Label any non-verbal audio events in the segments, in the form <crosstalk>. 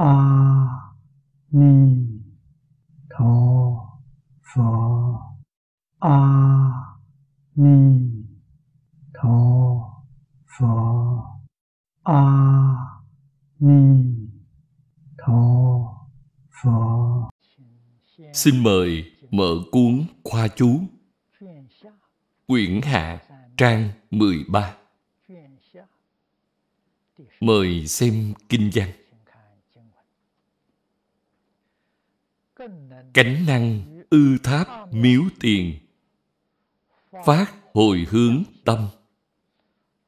a ni tho phở a ni tho phở a ni tho phở Xin mời mở cuốn Khoa chú, quyển hạ, trang 13. Mời xem kinh văn. Cánh năng ư tháp miếu tiền, phát hồi hướng tâm,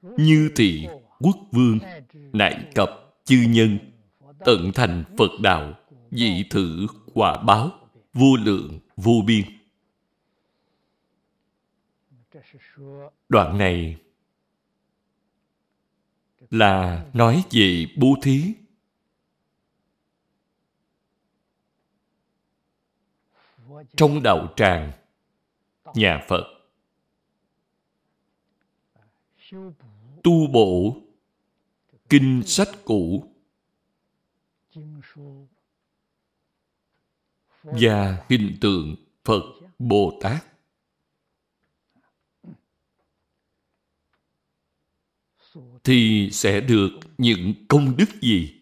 như thị quốc vương, nại cập chư nhân, tận thành Phật đạo, dị thử quả báo, vô lượng, vô biên. Đoạn này là nói về bố thí. Trong đạo tràng, nhà Phật, tu bổ kinh sách cũ và hình tượng Phật Bồ Tát. Thì sẽ được những công đức gì?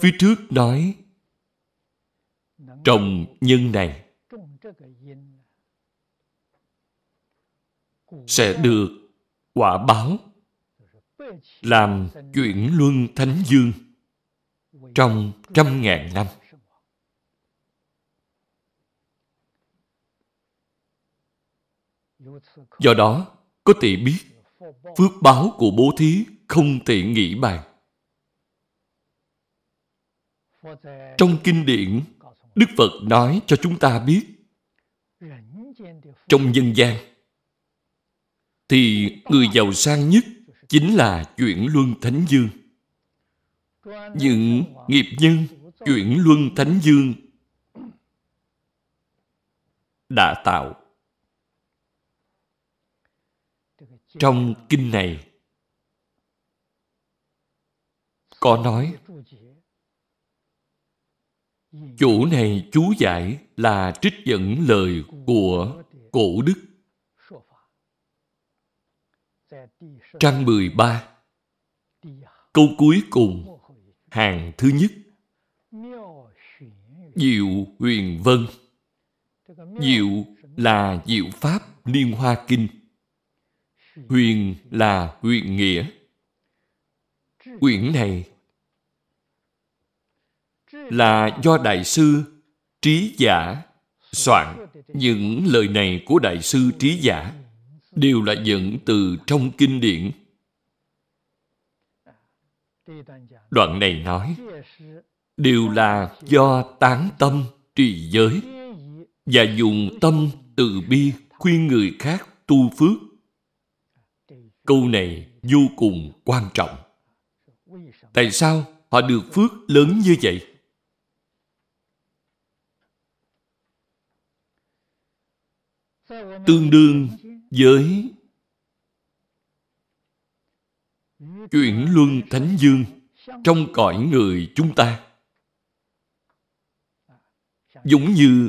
Phía trước nói trồng nhân này sẽ được quả báo làm chuyển luân thánh dương trong trăm ngàn năm. Do đó, có thể biết phước báo của bố thí không thể nghĩ bàn. Trong kinh điển, Đức Phật nói cho chúng ta biết. Trong nhân gian, thì người giàu sang nhất chính là chuyển luân thánh dương. Những nghiệp nhân chuyển luân thánh dương đã tạo. Trong kinh này có nói chủ này chú giải là trích dẫn lời của cổ đức. Trang 13 câu cuối cùng, hàng thứ nhất. Diệu huyền vân. Diệu là diệu pháp liên hoa kinh. Huyền là huyền nghĩa. Quyển này là do đại sư trí giả soạn những lời này của đại sư trí giả đều là dẫn từ trong kinh điển Đoạn này nói, đều là do tán tâm trì giới và dùng tâm từ bi khuyên người khác tu phước. Câu này vô cùng quan trọng. Tại sao họ được phước lớn như vậy? Tương đương với chuyển luân thánh dương trong cõi người chúng ta. Giống như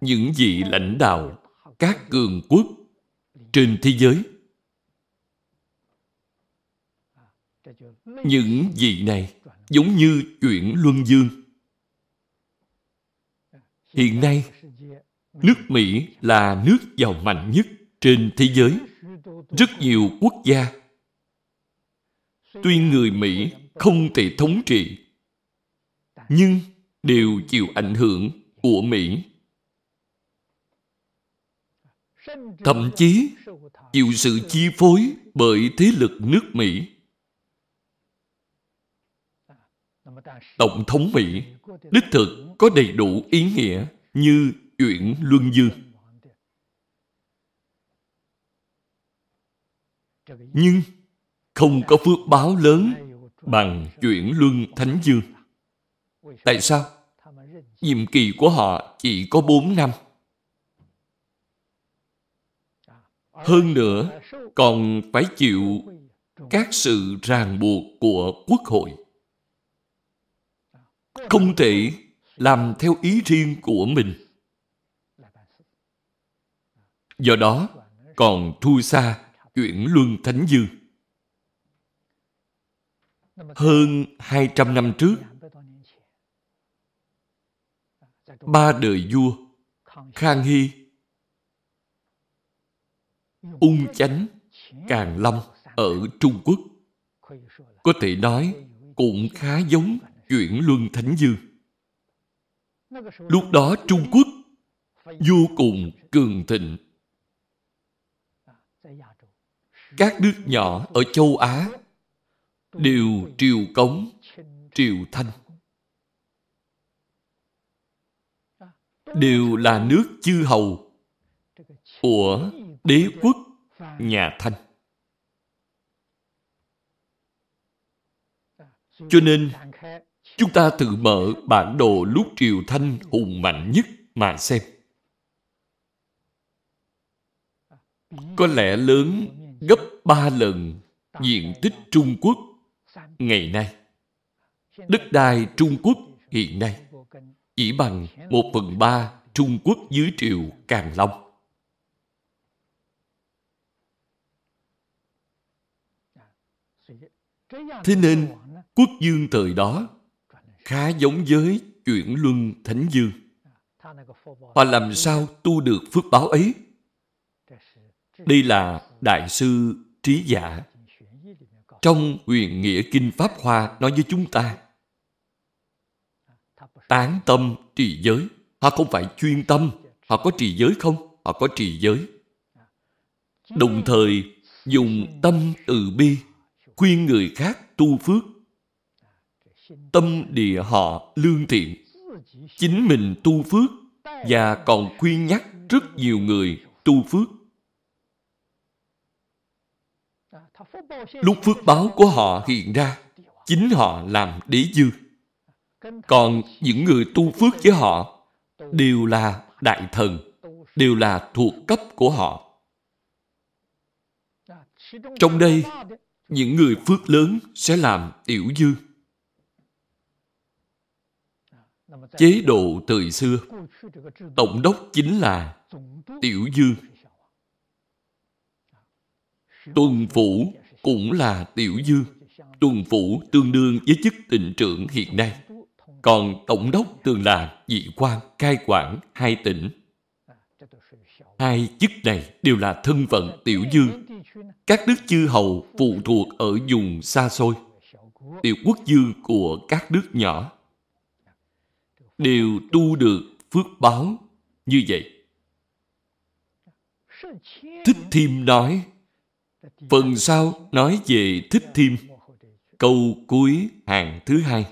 những vị lãnh đạo các cường quốc trên thế giới. Những vị này giống như chuyển luân dương. Hiện nay nước mỹ là nước giàu mạnh nhất trên thế giới rất nhiều quốc gia tuy người Mỹ không thể thống trị, nhưng đều chịu ảnh hưởng của Mỹ. Thậm chí chịu sự chi phối bởi thế lực nước Mỹ. Tổng thống Mỹ đích thực có đầy đủ ý nghĩa như Uyển luân dương. Nhưng không có phước báo lớn bằng chuyển luân thánh dương. Tại sao? Nhiệm kỳ của họ chỉ có 4 năm. Hơn nữa, còn phải chịu các sự ràng buộc của quốc hội. không thể làm theo ý riêng của mình. Do đó, còn thu xa chuyển luân thánh dương. Hơn 200 năm trước, ba đời vua Khang Hy, Ung Chánh, Càng Long ở Trung Quốc có thể nói cũng khá giống chuyển luân thánh dương. Lúc đó Trung Quốc vô cùng cường thịnh. Các nước nhỏ ở châu Á đều triều cống, triều thanh. Đều là nước chư hầu của đế quốc nhà Thanh. Cho nên, chúng ta tự mở bản đồ lúc triều Thanh hùng mạnh nhất mà xem. Có lẽ lớn gấp ba lần diện tích Trung Quốc ngày nay. Đất đai Trung Quốc hiện nay chỉ bằng một phần ba Trung Quốc dưới triều Càn Long. Thế nên, quốc dương thời đó khá giống với chuyển luân thánh dương. Họ làm sao tu được phước báo ấy? Đây là Đại sư Trí Giả trong huyền nghĩa Kinh Pháp Hoa nói với chúng ta. Tán tâm trì giới. Họ không phải chuyên tâm. Họ có trì giới không? Họ có trì giới. Đồng thời dùng tâm từ bi, khuyên người khác tu phước. Tâm địa họ lương thiện. Chính mình tu phước và còn khuyên nhắc rất nhiều người tu phước. Lúc phước báo của họ hiện ra, chính họ làm đế dư. Còn những người tu phước với họ đều là đại thần, đều là thuộc cấp của họ. Trong đây, những người phước lớn sẽ làm tiểu dư. Chế độ từ xưa, tổng đốc chính là tiểu dư. Tuần phủ cũng là tiểu dư. Tuần phủ tương đương với chức tỉnh trưởng hiện nay. Còn tổng đốc tương là vị quan cai quản hai tỉnh. Hai chức này đều là thân phận tiểu dư. Các nước chư hầu phụ thuộc ở vùng xa xôi. Tiểu quốc dư của các nước nhỏ đều tu được phước báo như vậy. Thích Thiêm nói, phần sau nói về Thích Thiêm, câu cuối hàng thứ hai.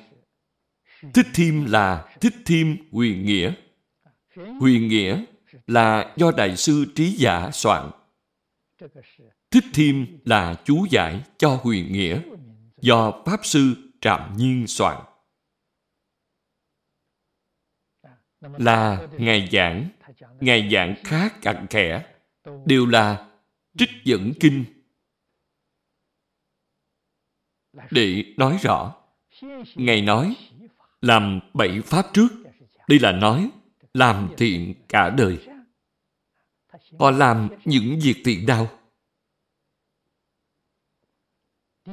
Thích Thiêm là Thích Thiêm huyền nghĩa. Huyền nghĩa là do Đại sư Trí Giả soạn. Thích Thiêm là chú giải cho huyền nghĩa do Pháp Sư Trạm Nhiên soạn. Là Ngài giảng, Ngài giảng khá cặn kẽ, đều là trích dẫn kinh để nói rõ. Ngài nói, làm bảy pháp trước, đây là nói, làm thiện cả đời. Họ làm những việc thiện nào?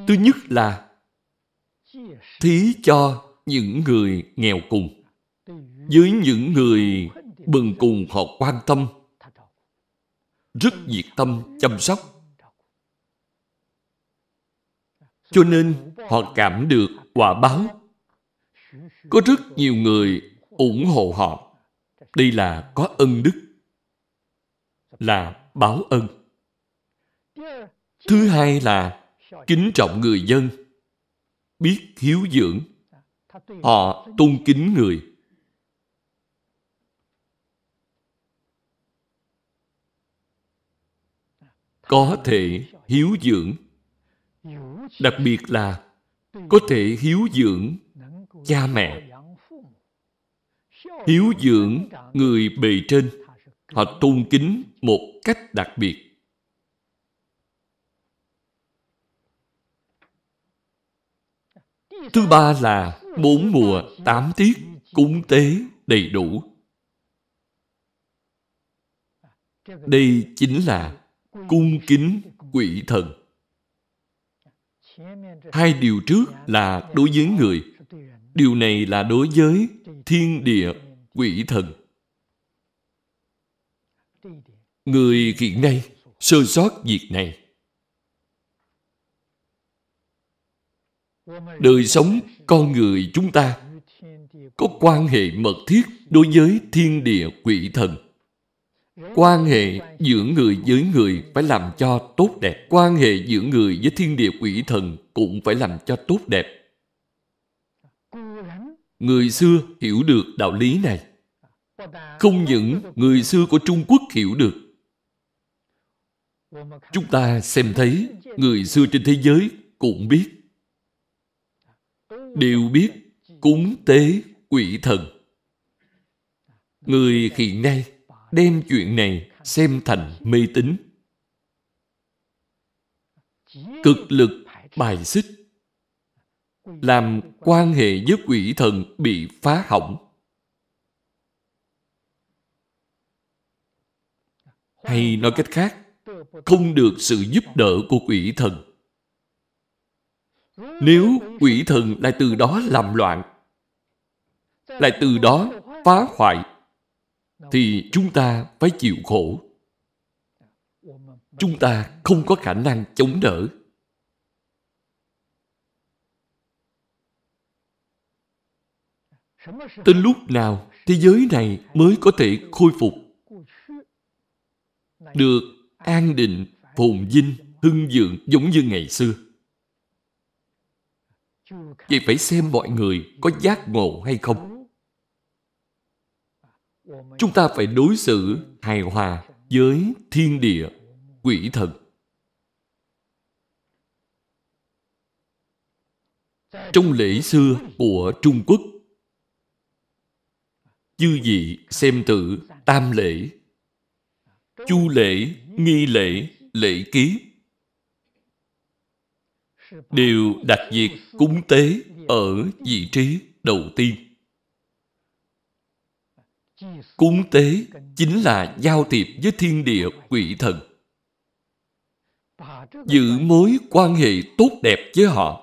Thứ nhất là thí cho những người nghèo cùng. Với những người bần cùng họ quan tâm, rất nhiệt tâm chăm sóc. Cho nên họ cảm được quả báo. Có rất nhiều người ủng hộ họ. Đây là có ân đức. Là báo ân. Thứ hai là kính trọng người dân, biết hiếu dưỡng. Họ tôn kính người. Có thể hiếu dưỡng. Đặc biệt là có thể hiếu dưỡng cha mẹ. Hiếu dưỡng người bề trên. Họ tôn kính một cách đặc biệt. Thứ ba là bốn mùa tám tiết cúng tế đầy đủ. Đây chính là cung kính quỷ thần. Hai điều trước là đối với người. Điều này là đối với thiên địa quỷ thần. Người hiện nay sơ sót việc này. Đời sống con người chúng ta có quan hệ mật thiết đối với thiên địa quỷ thần. Quan hệ giữa người với người phải làm cho tốt đẹp. Quan hệ giữa người với thiên địa quỷ thần cũng phải làm cho tốt đẹp. Người xưa hiểu được đạo lý này. Không những người xưa của Trung Quốc hiểu được. Chúng ta xem thấy người xưa trên thế giới cũng biết. Đều biết cúng tế quỷ thần. Người hiện nay đem chuyện này xem thành mê tín. Cực lực bài xích, làm quan hệ với quỷ thần bị phá hỏng. Hay nói cách khác, không được sự giúp đỡ của quỷ thần. Nếu quỷ thần lại từ đó làm loạn, lại từ đó phá hoại thì chúng ta phải chịu khổ. Chúng ta không có khả năng chống đỡ. Tới lúc nào thế giới này mới có thể khôi phục được an định, phồn vinh, hưng vượng giống như ngày xưa. Vậy phải xem mọi người có giác ngộ hay không chúng ta phải đối xử hài hòa với thiên địa, quỷ thần. Trong lễ xưa của Trung Quốc, chư vị xem tự tam lễ, chu lễ, nghi lễ, lễ ký đều đặt việc cúng tế ở vị trí đầu tiên. Cúng tế chính là giao thiệp với thiên địa quỷ thần. Giữ mối quan hệ tốt đẹp với họ.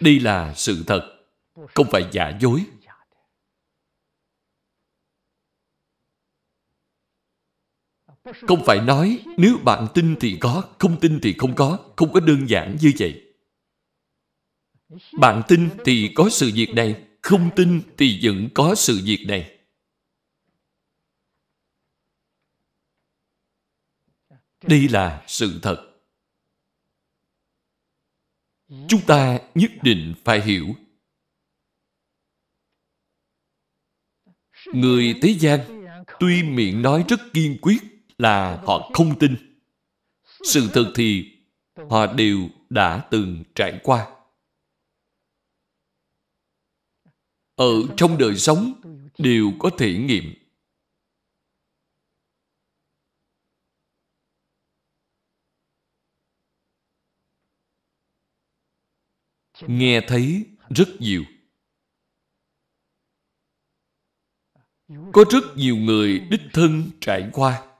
Đây là sự thật, không phải giả dối. Không phải nói nếu bạn tin thì có, không tin thì không có, không có đơn giản như vậy. Bạn tin thì có sự việc này, không tin thì vẫn có sự việc này. Đây là sự thật. Chúng ta nhất định phải hiểu. Người thế gian tuy miệng nói rất kiên quyết là họ không tin. Sự thật thì họ đều đã từng trải qua. Ở trong đời sống đều có thể nghiệm. Nghe thấy rất nhiều. Có rất nhiều người đích thân trải qua.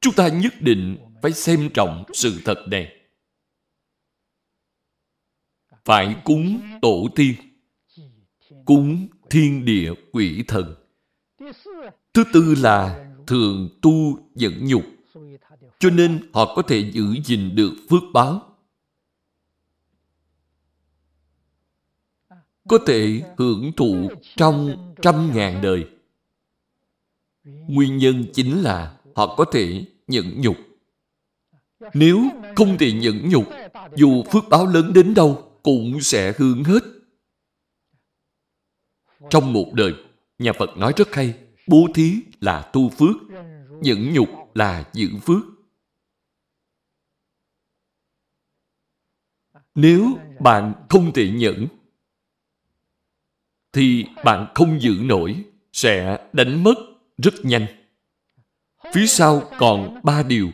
Chúng ta nhất định phải xem trọng sự thật này phải cúng tổ tiên, cúng thiên địa quỷ thần. Thứ tư là thường tu dẫn nhục, cho nên họ có thể giữ gìn được phước báo. Có thể hưởng thụ trong trăm ngàn đời. Nguyên nhân chính là họ có thể nhẫn nhục. Nếu không thể nhẫn nhục, dù phước báo lớn đến đâu cũng sẽ hướng hết. Trong một đời, nhà Phật nói rất hay, bố thí là tu phước, nhẫn nhục là giữ phước. Nếu bạn không thể nhẫn, thì bạn không giữ nổi, sẽ đánh mất rất nhanh. Phía sau còn ba điều.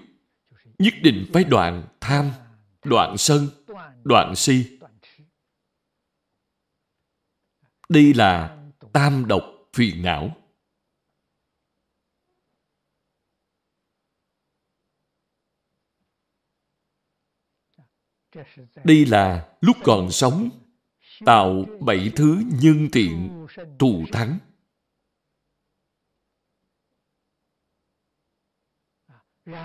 Nhất định phải đoạn tham, đoạn sân, đoạn si. Đây là tam độc phiền não. Đây là lúc còn sống, tạo bảy thứ nhân thiện thù thắng.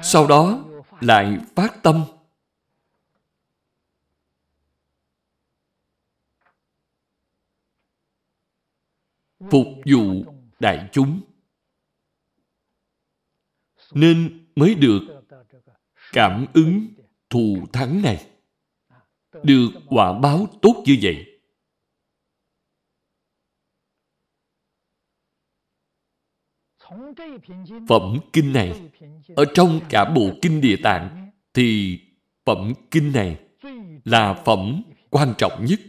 Sau đó lại phát tâm phục vụ đại chúng. Nên mới được cảm ứng thù thắng này, được quả báo tốt như vậy. Phẩm kinh này, ở trong cả bộ kinh địa tạng thì phẩm kinh này là phẩm quan trọng nhất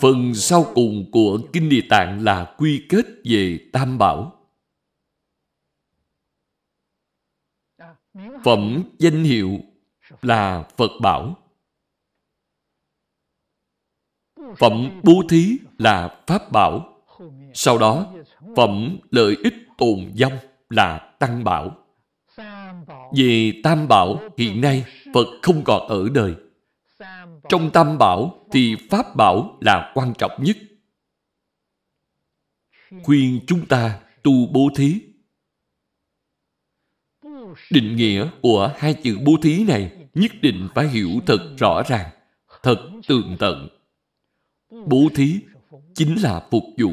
phần sau cùng của kinh địa tạng là quy kết về tam bảo. Phẩm danh hiệu là phật bảo. Phẩm bố thí là pháp bảo. Sau đó, phẩm lợi ích tồn vong là tăng bảo. Về tam bảo, hiện nay phật không còn ở đời trong tam bảo thì pháp bảo là quan trọng nhất. Khuyên chúng ta tu bố thí. Định nghĩa của hai chữ bố thí này nhất định phải hiểu thật rõ ràng, thật tường tận. Bố thí chính là phục vụ.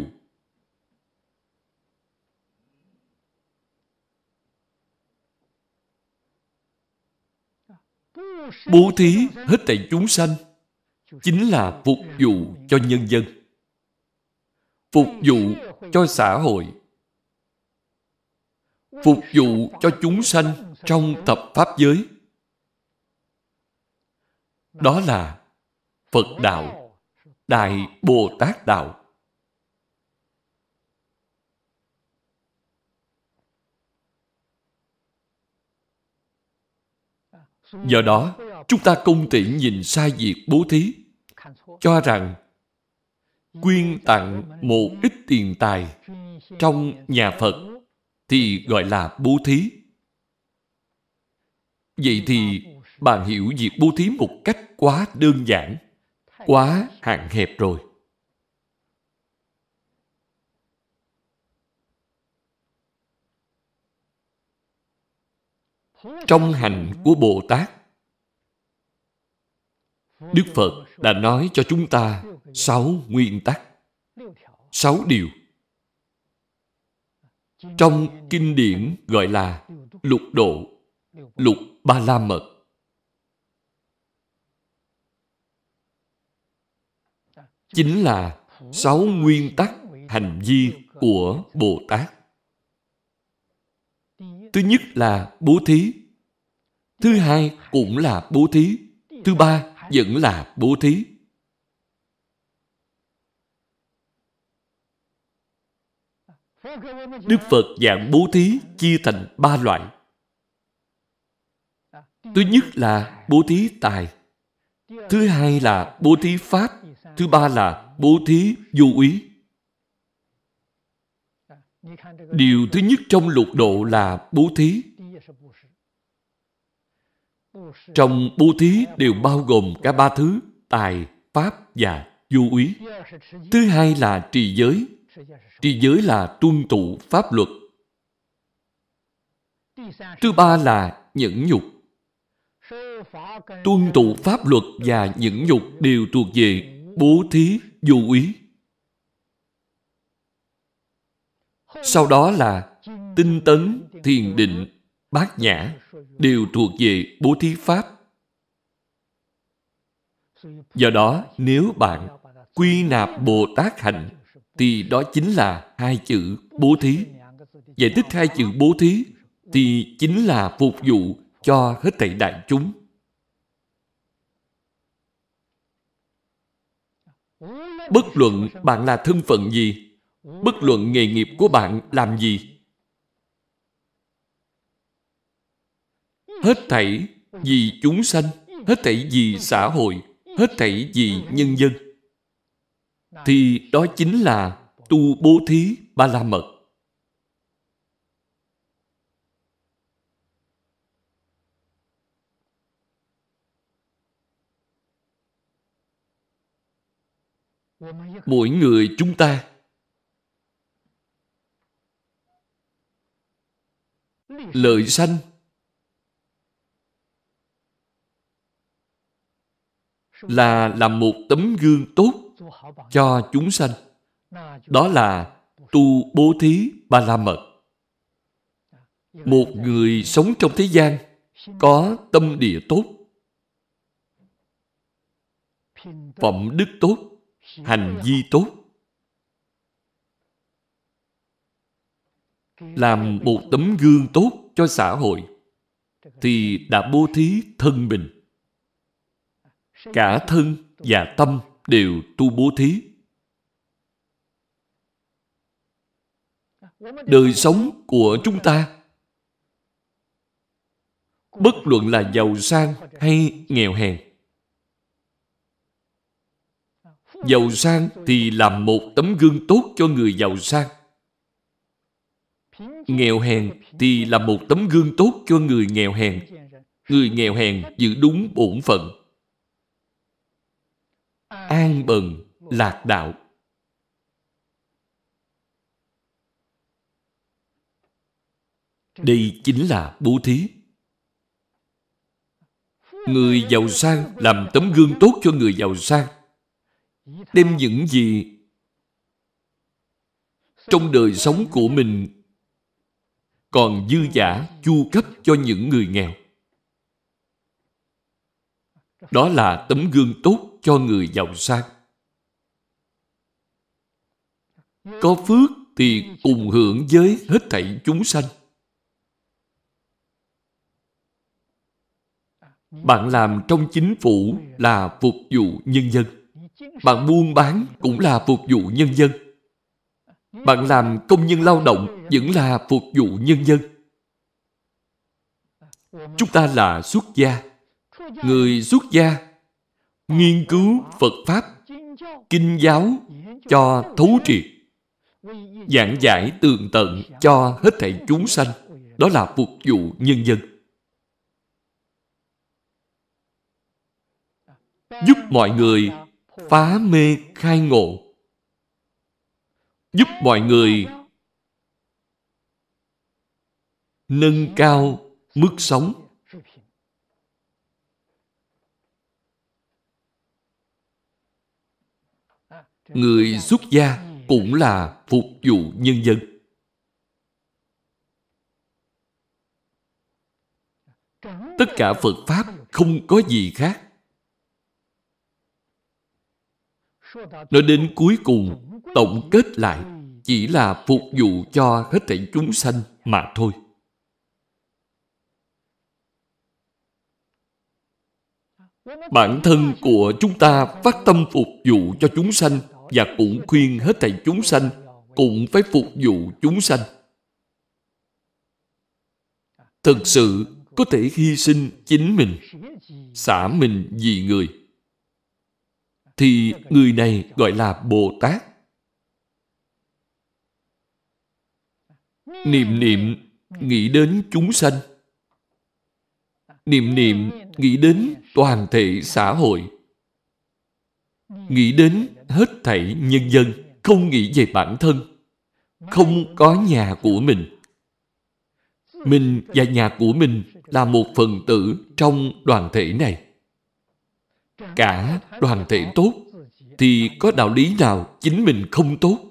Bố thí hết thảy chúng sanh chính là phục vụ cho nhân dân. Phục vụ cho xã hội. Phục vụ cho chúng sanh trong tập Pháp giới. Đó là Phật Đạo, Đại Bồ Tát Đạo. Do đó, chúng ta không thể nhìn sai việc bố thí, cho rằng quyên tặng một ít tiền tài trong nhà Phật thì gọi là bố thí. Vậy thì bạn hiểu việc bố thí một cách quá đơn giản, quá hạn hẹp rồi. Trong hành của Bồ Tát. Đức Phật đã nói cho chúng ta sáu nguyên tắc, sáu điều. Trong kinh điển gọi là lục độ, lục ba la mật. Chính là sáu nguyên tắc hành vi của Bồ Tát. Thứ nhất là bố thí. Thứ hai cũng là bố thí. Thứ ba vẫn là bố thí. Đức Phật dạng bố thí chia thành ba loại. Thứ nhất là bố thí tài. Thứ hai là bố thí pháp. Thứ ba là bố thí vô úy. Điều thứ nhất trong lục độ là bố thí. Trong bố thí đều bao gồm cả ba thứ tài, pháp và vô úy. Thứ hai là trì giới. Trì giới là tuân thủ pháp luật. Thứ ba là nhẫn nhục. Tuân thủ pháp luật và nhẫn nhục đều thuộc về bố thí vô úy. Sau đó là tinh tấn, thiền định, bát nhã đều thuộc về bố thí pháp. Do đó, nếu bạn quy nạp Bồ Tát hạnh thì đó chính là hai chữ bố thí. Giải thích hai chữ bố thí thì chính là phục vụ cho hết thảy đại chúng. Bất luận bạn là thân phận gì, bất luận nghề nghiệp của bạn làm gì, hết thảy vì chúng sanh, hết thảy vì xã hội, hết thảy vì nhân dân, thì đó chính là tu bố thí ba la mật. Mỗi người chúng ta lợi sanh là làm một tấm gương tốt cho chúng sanh. Đó là tu bố thí ba la mật. Một người sống trong thế gian có tâm địa tốt, phẩm đức tốt, hành vi tốt, làm một tấm gương tốt cho xã hội, thì đã bố thí thân mình. Cả thân và tâm đều tu bố thí. Đời sống của chúng ta, bất luận là giàu sang hay nghèo hèn, giàu sang thì làm một tấm gương tốt cho người giàu sang nghèo hèn thì là một tấm gương tốt cho người nghèo hèn. Người nghèo hèn giữ đúng bổn phận. An bần lạc đạo. Đây chính là bố thí. Người giàu sang làm tấm gương tốt cho người giàu sang. Đem những gì trong đời sống của mình còn dư giả chu cấp cho những người nghèo. Đó là tấm gương tốt cho người giàu sang. Có phước thì cùng hưởng với hết thảy chúng sanh. Bạn làm trong chính phủ là phục vụ nhân dân. Bạn buôn bán cũng là phục vụ nhân dân bạn làm công nhân lao động vẫn là phục vụ nhân dân. Chúng ta là xuất gia. Người xuất gia nghiên cứu phật pháp, kinh giáo cho thấu triệt, giảng giải tường tận cho hết thảy chúng sanh. Đó là phục vụ nhân dân. Giúp mọi người phá mê khai ngộ giúp mọi người nâng cao mức sống. Người xuất gia cũng là phục vụ nhân dân. Tất cả phật pháp không có gì khác. Nói đến cuối cùng tổng kết lại, chỉ là phục vụ cho hết thảy chúng sanh mà thôi. Bản thân của chúng ta phát tâm phục vụ cho chúng sanh và cũng khuyên hết thảy chúng sanh cũng phải phục vụ chúng sanh. Thực sự có thể hy sinh chính mình, xả mình vì người, thì người này gọi là bồ tát. Niệm niệm, nghĩ đến chúng sanh. Niệm niệm, nghĩ đến toàn thể xã hội. Nghĩ đến hết thảy nhân dân, không nghĩ về bản thân. Không có nhà của mình. Mình và nhà của mình là một phần tử trong đoàn thể này. Cả đoàn thể tốt thì có đạo lý nào chính mình không tốt?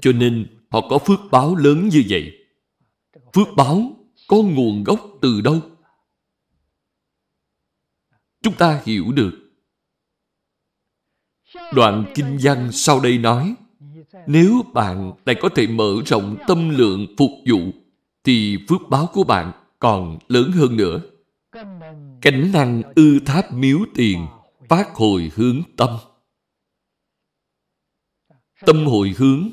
Cho nên họ có phước báo lớn như vậy. Phước báo có nguồn gốc từ đâu? Chúng ta hiểu được. Đoạn kinh văn sau đây nói, nếu bạn lại có thể mở rộng tâm lượng phục vụ, thì phước báo của bạn còn lớn hơn nữa. Cánh năng ư tháp miếu tiền phát hồi hướng tâm tâm hồi hướng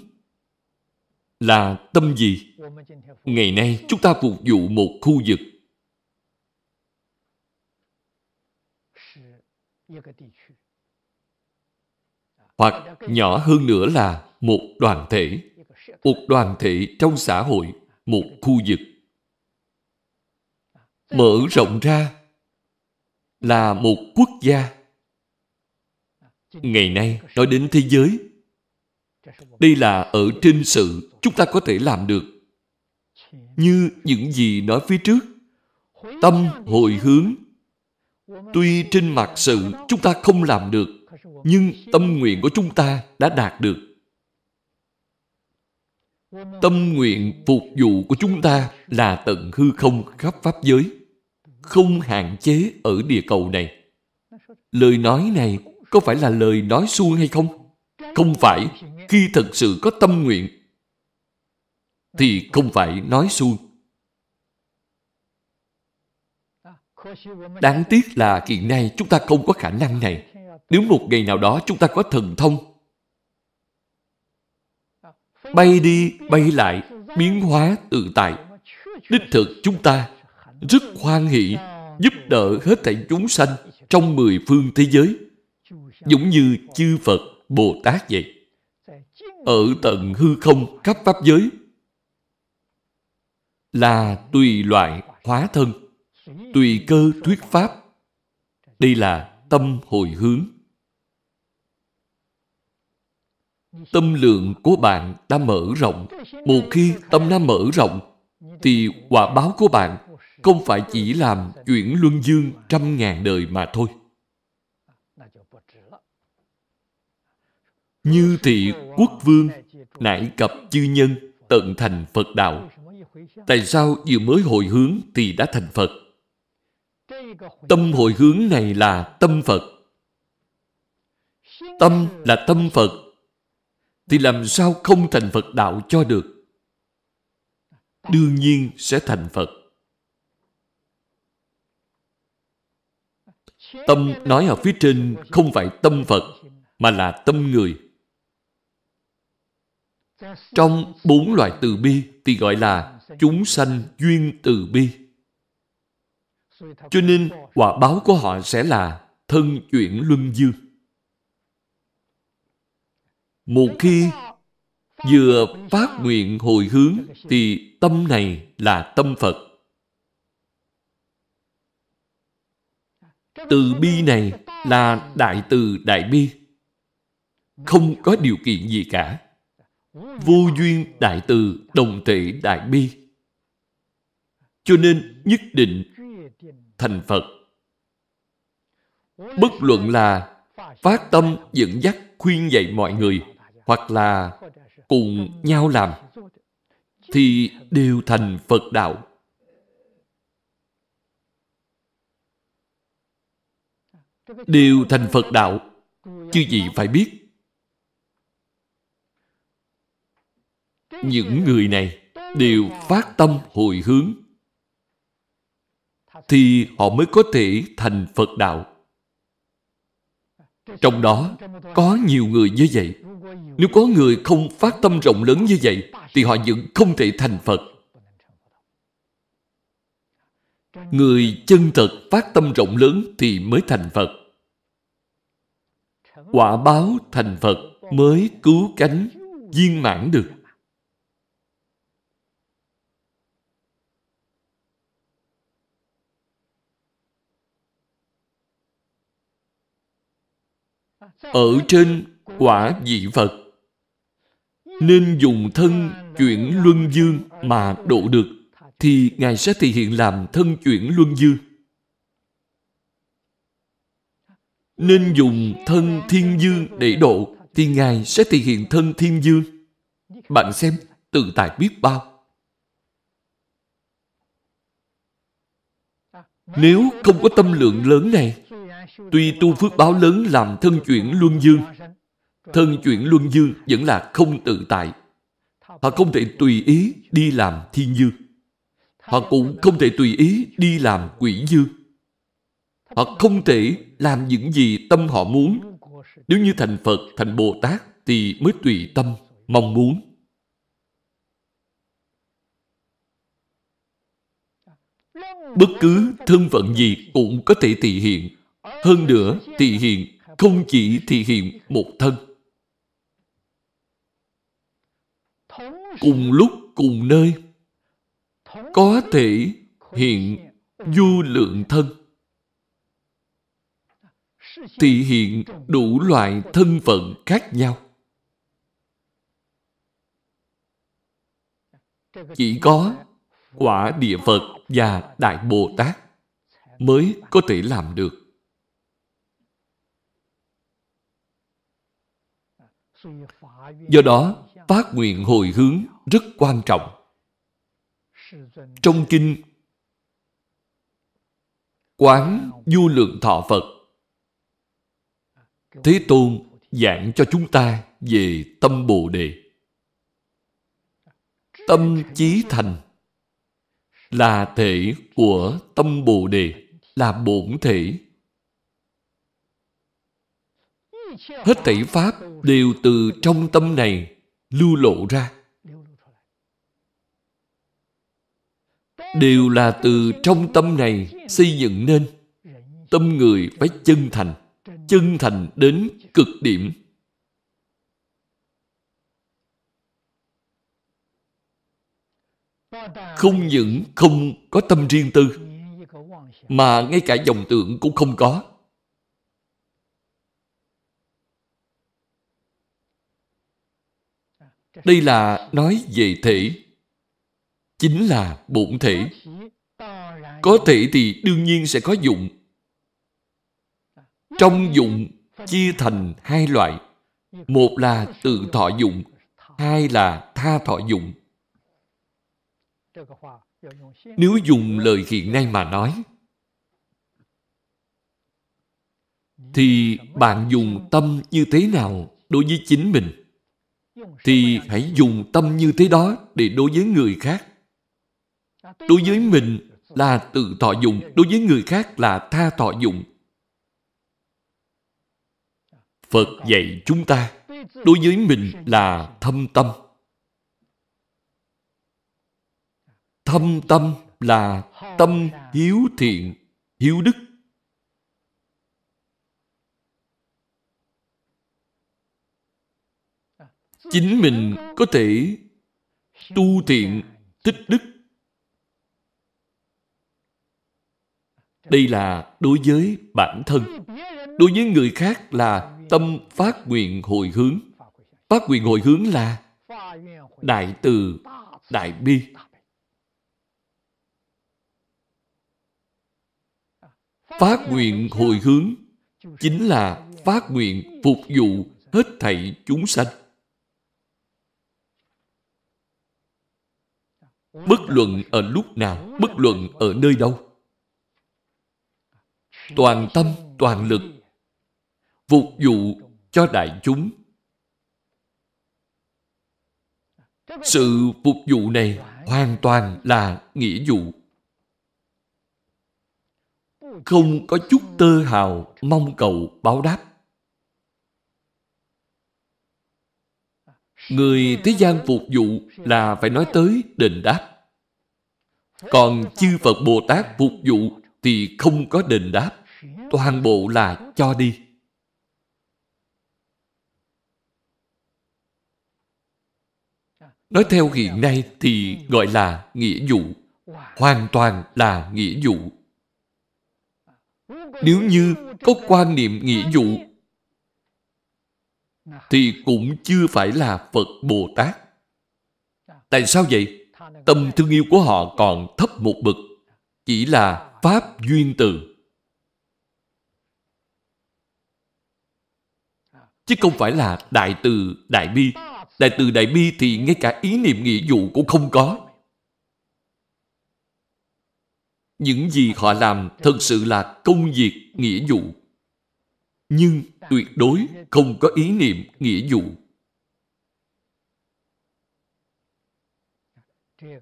là tâm gì? Ngày nay chúng ta phục vụ một khu vực. Hoặc nhỏ hơn nữa là một đoàn thể. Một đoàn thể trong xã hội, một khu vực. Mở rộng ra là một quốc gia. Ngày nay nói đến thế giới đây là ở trên sự chúng ta có thể làm được. Như những gì nói phía trước, tâm hồi hướng. Tuy trên mặt sự chúng ta không làm được, nhưng tâm nguyện của chúng ta đã đạt được. Tâm nguyện phục vụ của chúng ta là tận hư không khắp pháp giới, không hạn chế ở địa cầu này. Lời nói này có phải là lời nói suông hay không? Không phải khi thật sự có tâm nguyện thì không phải nói suông đáng tiếc là hiện nay chúng ta không có khả năng này nếu một ngày nào đó chúng ta có thần thông bay đi bay lại biến hóa tự tại đích thực chúng ta rất hoan hỷ giúp đỡ hết thảy chúng sanh trong mười phương thế giới giống như chư Phật, Bồ Tát vậy. Ở tận hư không khắp pháp giới là tùy loại hóa thân, tùy cơ thuyết pháp. Đây là tâm hồi hướng. Tâm lượng của bạn đã mở rộng. Một khi tâm đã mở rộng, thì quả báo của bạn không phải chỉ làm chuyển luân dương trăm ngàn đời mà thôi. Như thị quốc vương, nải cập chư nhân, tận thành Phật đạo. Tại sao vừa mới hồi hướng thì đã thành Phật? Tâm hồi hướng này là tâm Phật. Tâm là tâm Phật thì làm sao không thành Phật đạo cho được? Đương nhiên sẽ thành Phật. Tâm nói ở phía trên không phải tâm Phật, mà là tâm người. Trong bốn loại từ bi thì gọi là chúng sanh duyên từ bi. Cho nên quả báo của họ sẽ là thân chuyển luân dương. Một khi vừa phát nguyện hồi hướng thì tâm này là tâm Phật. Từ bi này là đại từ đại bi. Không có điều kiện gì cả. Vô duyên đại từ, đồng thể đại bi. Cho nên nhất định thành Phật. Bất luận là phát tâm, dẫn dắt, khuyên dạy mọi người, hoặc là cùng nhau làm, thì đều thành Phật đạo. Đều thành Phật đạo. Chứ gì phải biết. Những người này đều phát tâm hồi hướng thì họ mới có thể thành Phật đạo. Trong đó có nhiều người như vậy. Nếu có người không phát tâm rộng lớn như vậy, thì họ vẫn không thể thành Phật. Người chân thật phát tâm rộng lớn thì mới thành Phật. Quả báo thành Phật mới cứu cánh, viên mãn được. Ở trên quả vị Phật nên dùng thân chuyển luân dương mà độ được thì Ngài sẽ thể hiện làm thân chuyển luân dương. Nên dùng thân thiên dương để độ thì Ngài sẽ thể hiện thân thiên dương. Bạn xem, tự tại biết bao. Nếu không có tâm lượng lớn này, Tuy tu phước báo lớn làm thân chuyển luân dương, thân chuyển luân dương vẫn là không tự tại. Họ không thể tùy ý đi làm thiên dương. Họ cũng không thể tùy ý đi làm quỷ dương. Họ không thể làm những gì tâm họ muốn. Nếu như thành Phật, thành Bồ Tát thì mới tùy tâm, mong muốn. Bất cứ thân phận gì cũng có thể thị hiện hơn nữa, thị hiện không chỉ thị hiện một thân. Cùng lúc, cùng nơi, có thể hiện du lượng thân. Thị hiện đủ loại thân phận khác nhau. Chỉ có quả địa Phật và Đại Bồ Tát mới có thể làm được. Do đó, phát nguyện hồi hướng rất quan trọng. Trong kinh Quán Du Lượng Thọ Phật Thế Tôn giảng cho chúng ta về tâm Bồ Đề. Tâm chí thành là thể của tâm Bồ Đề, là bổn thể. Hết thảy Pháp đều từ trong tâm này lưu lộ ra. Đều là từ trong tâm này xây dựng nên. Tâm người phải chân thành, chân thành đến cực điểm. Không những không có tâm riêng tư, mà ngay cả dòng tưởng cũng không có. Đây là nói về thể, chính là bổn thể. Có thể thì đương nhiên sẽ có dụng. Trong dụng chia thành hai loại. Một là tự thọ dụng, hai là tha thọ dụng. Nếu dùng lời hiện nay mà nói, thì bạn dùng tâm như thế nào đối với chính mình? Thì hãy dùng tâm như thế đó để đối với người khác. Đối với mình là tự thọ dụng, đối với người khác là tha thọ dụng. Phật dạy chúng ta, đối với mình là thâm tâm. Thâm tâm là tâm hiếu thiện, hiếu đức. Chính mình có thể tu thiện, tích đức. Đây là đối với bản thân. Đối với người khác là tâm phát nguyện hồi hướng. Phát nguyện hồi hướng là đại từ, đại bi. Phát nguyện hồi hướng chính là phát nguyện phục vụ hết thảy chúng sanh. Bất luận ở lúc nào, bất luận ở nơi đâu. Toàn tâm, toàn lực phục vụ cho đại chúng. Sự phục vụ này hoàn toàn là nghĩa vụ không có chút tơ hào mong cầu báo đáp. Người thế gian phục vụ là phải nói tới đền đáp. Còn chư Phật Bồ Tát phục vụ thì không có đền đáp. Toàn bộ là cho đi. Nói theo hiện nay thì gọi là nghĩa vụ. Hoàn toàn là nghĩa vụ. Nếu như có quan niệm nghĩa vụ thì cũng chưa phải là Phật Bồ Tát. Tại sao vậy? Tâm thương yêu của họ còn thấp một bậc, chỉ là Pháp duyên từ. Chứ không phải là Đại Từ, Đại Bi. Đại Từ, Đại Bi thì ngay cả ý niệm nghĩa vụ cũng không có. Những gì họ làm thật sự là công việc nghĩa vụ. Nhưng tuyệt đối không có ý niệm nghĩa vụ.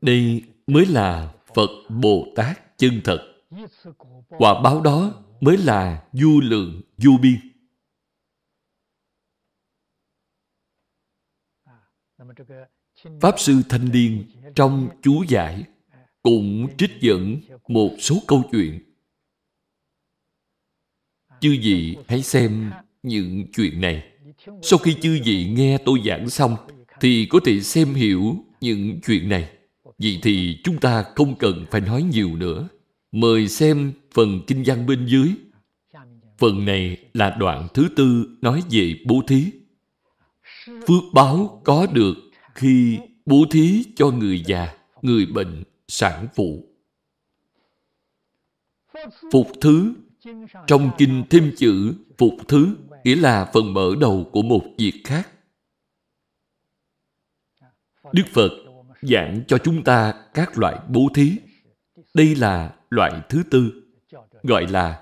Đây mới là Phật Bồ Tát chân thật. Quả báo đó mới là du lượng, du biên. Pháp Sư Thanh Điên trong chú giải cũng trích dẫn một số câu chuyện. Chư vị hãy xem những chuyện này. Sau khi chư vị nghe tôi giảng xong, thì có thể xem hiểu những chuyện này. Vậy thì chúng ta không cần phải nói nhiều nữa. Mời xem phần kinh văn bên dưới. Phần này là đoạn thứ tư nói về bố thí. Phước báo có được khi bố thí cho người già, người bệnh, sản phụ. Phục thứ trong kinh thêm chữ phục thứ nghĩa là phần mở đầu của một việc khác. Đức Phật giảng cho chúng ta các loại bố thí. Đây là loại thứ tư, gọi là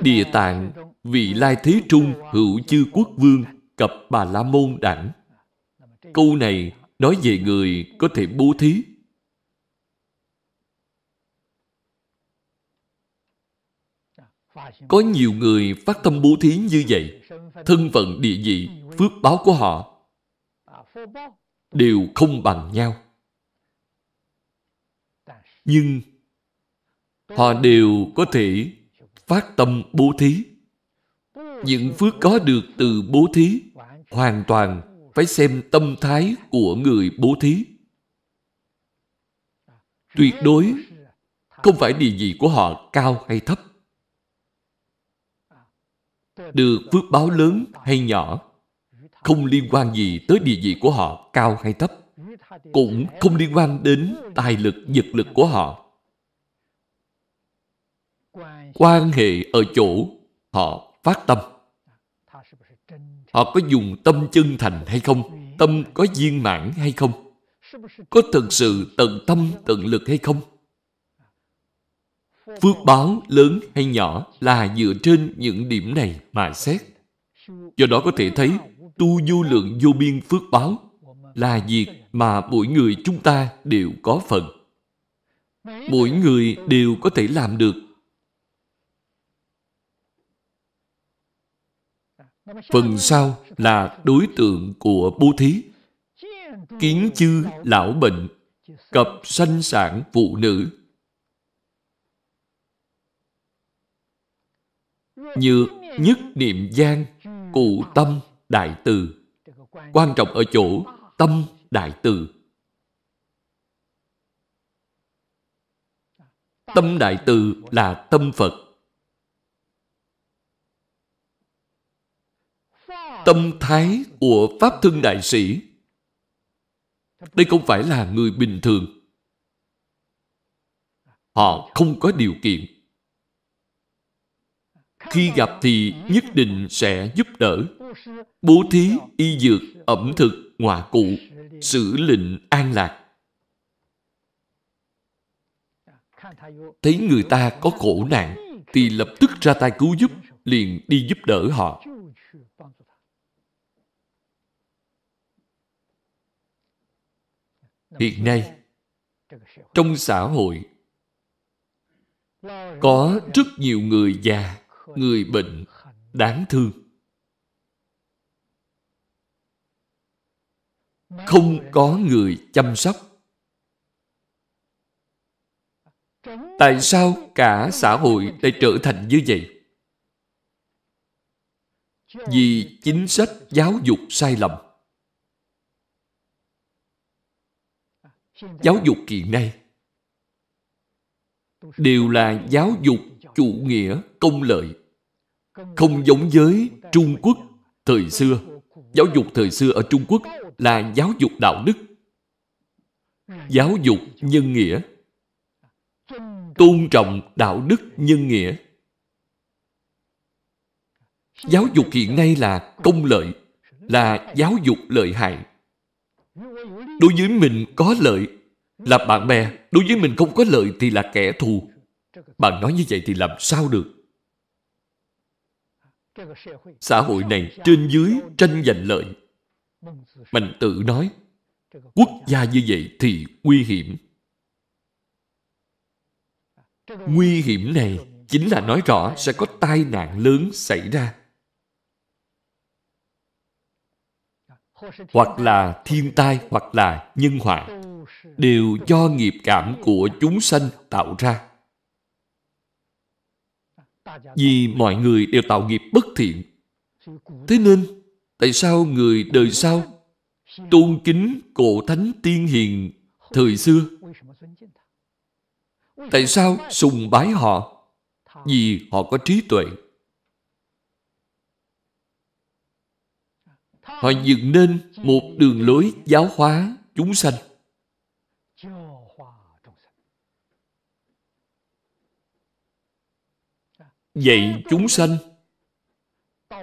Địa tạng vị lai thế trung hữu chư quốc vương cập bà la môn đẳng. Câu này nói về người có thể bố thí. Có nhiều người phát tâm bố thí như vậy. Thân phận địa vị, phước báo của họ đều không bằng nhau. Nhưng họ đều có thể phát tâm bố thí. Những phước có được từ bố thí hoàn toàn phải xem tâm thái của người bố thí. Tuyệt đối không phải địa vị của họ cao hay thấp. Được phước báo lớn hay nhỏ không liên quan gì tới địa vị của họ cao hay thấp. Cũng không liên quan đến tài lực, vật lực của họ. Quan hệ ở chỗ họ phát tâm. Họ có dùng tâm chân thành hay không? Tâm có viên mãn hay không? Có thực sự tận tâm, tận lực hay không? Phước báo lớn hay nhỏ là dựa trên những điểm này mà xét. Do đó có thể thấy tu vô lượng vô biên phước báo là việc mà mỗi người chúng ta đều có phần. Mỗi người đều có thể làm được. Phần sau là đối tượng của bố thí. Kiến chư lão bệnh, cập sanh sản phụ nữ. Như nhất niệm gian, cụ tâm đại từ. Quan trọng ở chỗ tâm đại từ. Tâm đại từ là tâm Phật. Tâm thái của Pháp Thân Đại Sĩ đây không phải là người bình thường. Họ không có điều kiện. Khi gặp thì nhất định sẽ giúp đỡ. Bố thí, y dược, ẩm thực, ngoại cụ, xử lệnh an lạc. Thấy người ta có khổ nạn thì lập tức ra tay cứu giúp, liền đi giúp đỡ họ. Hiện nay, trong xã hội có rất nhiều người già, người bệnh, đáng thương. Không có người chăm sóc. Tại sao cả xã hội lại trở thành như vậy? Vì chính sách giáo dục sai lầm. Giáo dục hiện nay đều là giáo dục chủ nghĩa công lợi không giống với Trung Quốc thời xưa. Giáo dục thời xưa ở Trung Quốc là giáo dục đạo đức. Giáo dục nhân nghĩa. Tôn trọng đạo đức nhân nghĩa. Giáo dục hiện nay là công lợi, là giáo dục lợi hại. Đối với mình có lợi là bạn bè, đối với mình không có lợi thì là kẻ thù. Bạn nói như vậy thì làm sao được? Xã hội này trên dưới tranh giành lợi. Mình tự nói, quốc gia như vậy thì nguy hiểm. Nguy hiểm này chính là nói rõ sẽ có tai nạn lớn xảy ra. Hoặc là thiên tai hoặc là nhân họa đều do nghiệp cảm của chúng sanh tạo ra. Vì mọi người đều tạo nghiệp bất thiện. Thế nên, tại sao người đời sau tôn kính cổ thánh tiên hiền thời xưa? Tại sao sùng bái họ? Vì họ có trí tuệ. Họ dựng nên một đường lối giáo hóa chúng sanh. Dạy chúng sanh,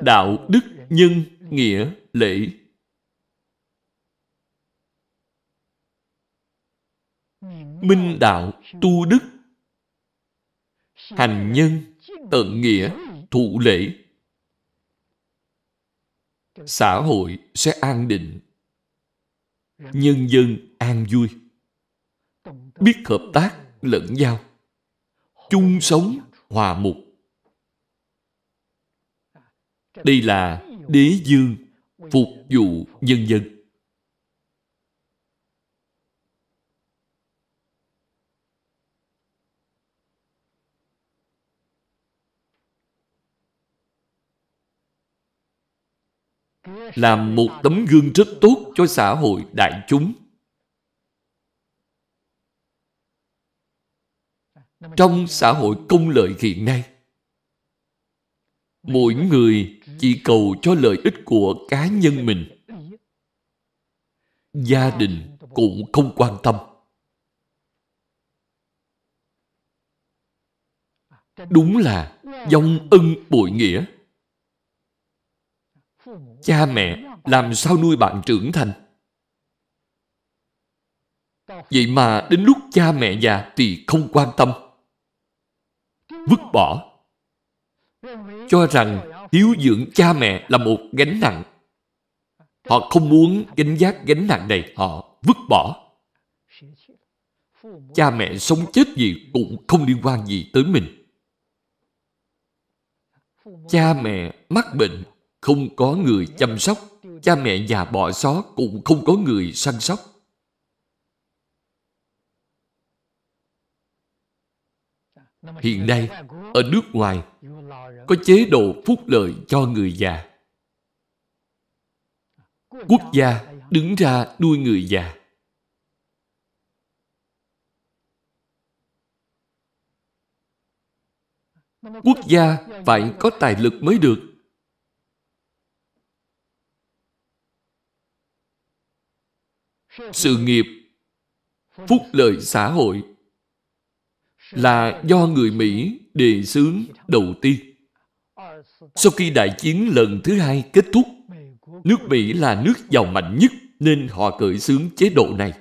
đạo đức nhân nghĩa lễ. Minh đạo tu đức, hành nhân tận nghĩa thụ lễ. Xã hội sẽ an định, nhân dân an vui. Biết hợp tác lẫn nhau, chung sống hòa mục đây là đế dương phục vụ nhân dân làm một tấm gương rất tốt cho xã hội đại chúng. Trong xã hội công lợi hiện nay, mỗi người chỉ cầu cho lợi ích của cá nhân mình. Gia đình cũng không quan tâm. Đúng là dòng ân bội nghĩa cha mẹ làm sao nuôi bạn trưởng thành vậy mà đến lúc cha mẹ già thì không quan tâm vứt bỏ cho rằng hiếu dưỡng cha mẹ là một gánh nặng. Họ không muốn gánh giác gánh nặng này họ vứt bỏ. Cha mẹ sống chết gì cũng không liên quan gì tới mình. Cha mẹ mắc bệnh không có người chăm sóc, cha mẹ già bỏ xó cũng không có người săn sóc. Hiện nay, ở nước ngoài, có chế độ phúc lợi cho người già. Quốc gia đứng ra nuôi người già. Quốc gia phải có tài lực mới được. sự nghiệp, phúc lợi xã hội là do người Mỹ đề xướng đầu tiên. Sau khi đại chiến lần thứ hai kết thúc, nước Mỹ là nước giàu mạnh nhất nên họ cởi xướng chế độ này.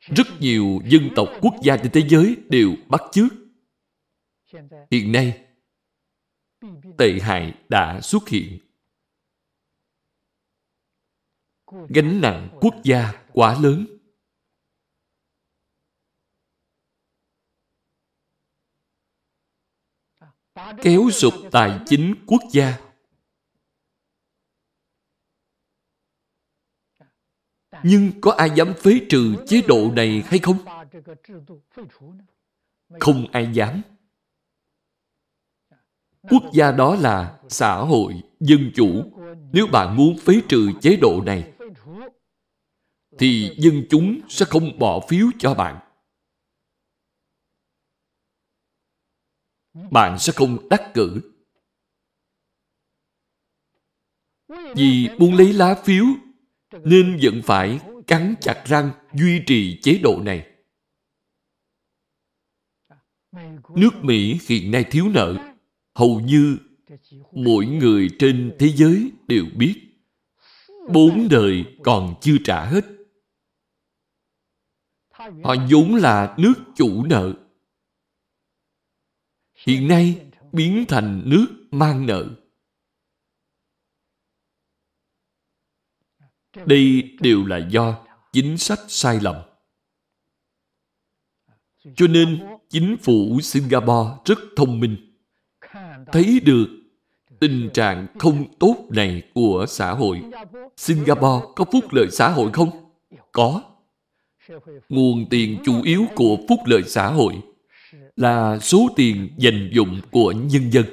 Rất nhiều dân tộc quốc gia trên thế giới đều bắt chước. Hiện nay, tệ hại đã xuất hiện gánh nặng quốc gia quá lớn kéo sụp tài chính quốc gia. Nhưng có ai dám phế trừ chế độ này hay không? Không ai dám. Quốc gia đó là xã hội, dân chủ. Nếu bạn muốn phế trừ chế độ này, thì dân chúng sẽ không bỏ phiếu cho bạn. Bạn sẽ không đắc cử. Vì muốn lấy lá phiếu nên vẫn phải cắn chặt răng duy trì chế độ này. Nước Mỹ hiện nay thiếu nợ, hầu như mỗi người trên thế giới đều biết bốn đời còn chưa trả hết Họ vốn là nước chủ nợ. Hiện nay biến thành nước mang nợ. Đây đều là do chính sách sai lầm. Cho nên chính phủ Singapore rất thông minh. Thấy được tình trạng không tốt này của xã hội. Singapore có phúc lợi xã hội không? Có. Nguồn tiền chủ yếu của phúc lợi xã hội là số tiền dành dụng của nhân dân.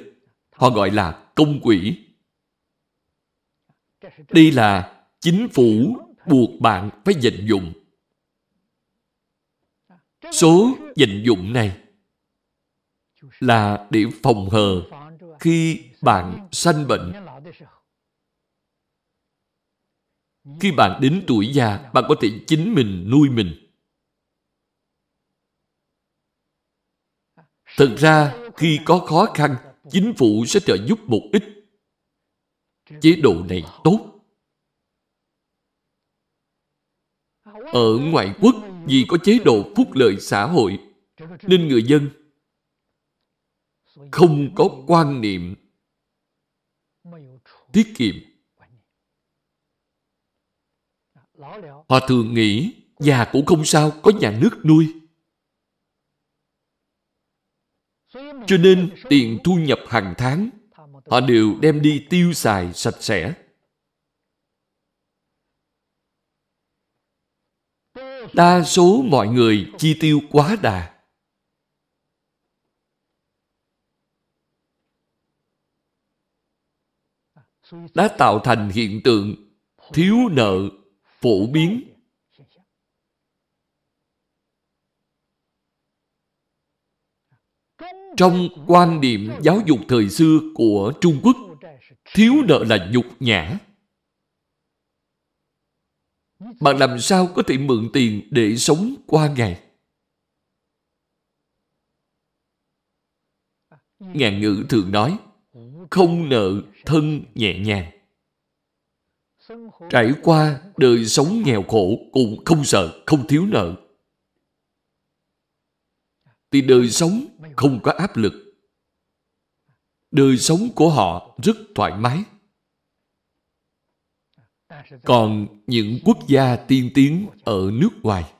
Họ gọi là công quỹ. Đây là chính phủ buộc bạn phải dành dụng. Số dành dụng này là để phòng hờ khi bạn sanh bệnh. Khi bạn đến tuổi già, bạn có thể chính mình nuôi mình. Thật ra, khi có khó khăn, chính phủ sẽ trợ giúp một ít. Chế độ này tốt. Ở ngoại quốc, vì có chế độ phúc lợi xã hội, nên người dân không có quan niệm tiết kiệm. Họ thường nghĩ già cũng không sao, có nhà nước nuôi. Cho nên, tiền thu nhập hàng tháng, họ đều đem đi tiêu xài sạch sẽ. Đa số mọi người chi tiêu quá đà. đã tạo thành hiện tượng thiếu nợ, phổ biến trong quan điểm giáo dục thời xưa của trung quốc thiếu nợ là nhục nhã bạn làm sao có thể mượn tiền để sống qua ngày ngạn ngữ thường nói không nợ thân nhẹ nhàng. Trải qua đời sống nghèo khổ cũng không sợ, không thiếu nợ. Thì đời sống không có áp lực. Đời sống của họ rất thoải mái. Còn những quốc gia tiên tiến ở nước ngoài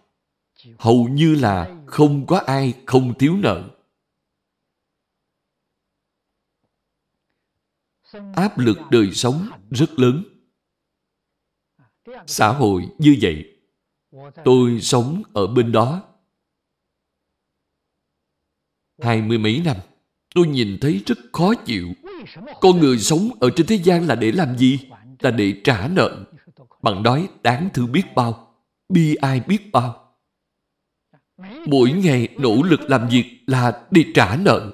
hầu như là không có ai không thiếu nợ. áp lực đời sống rất lớn. Xã hội như vậy, tôi sống ở bên đó hai mươi mấy năm. Tôi nhìn thấy rất khó chịu. Con người sống ở trên thế gian là để làm gì? Là để trả nợ. Bạn nói đáng thương biết bao, bi ai biết bao. Mỗi ngày nỗ lực làm việc là để trả nợ.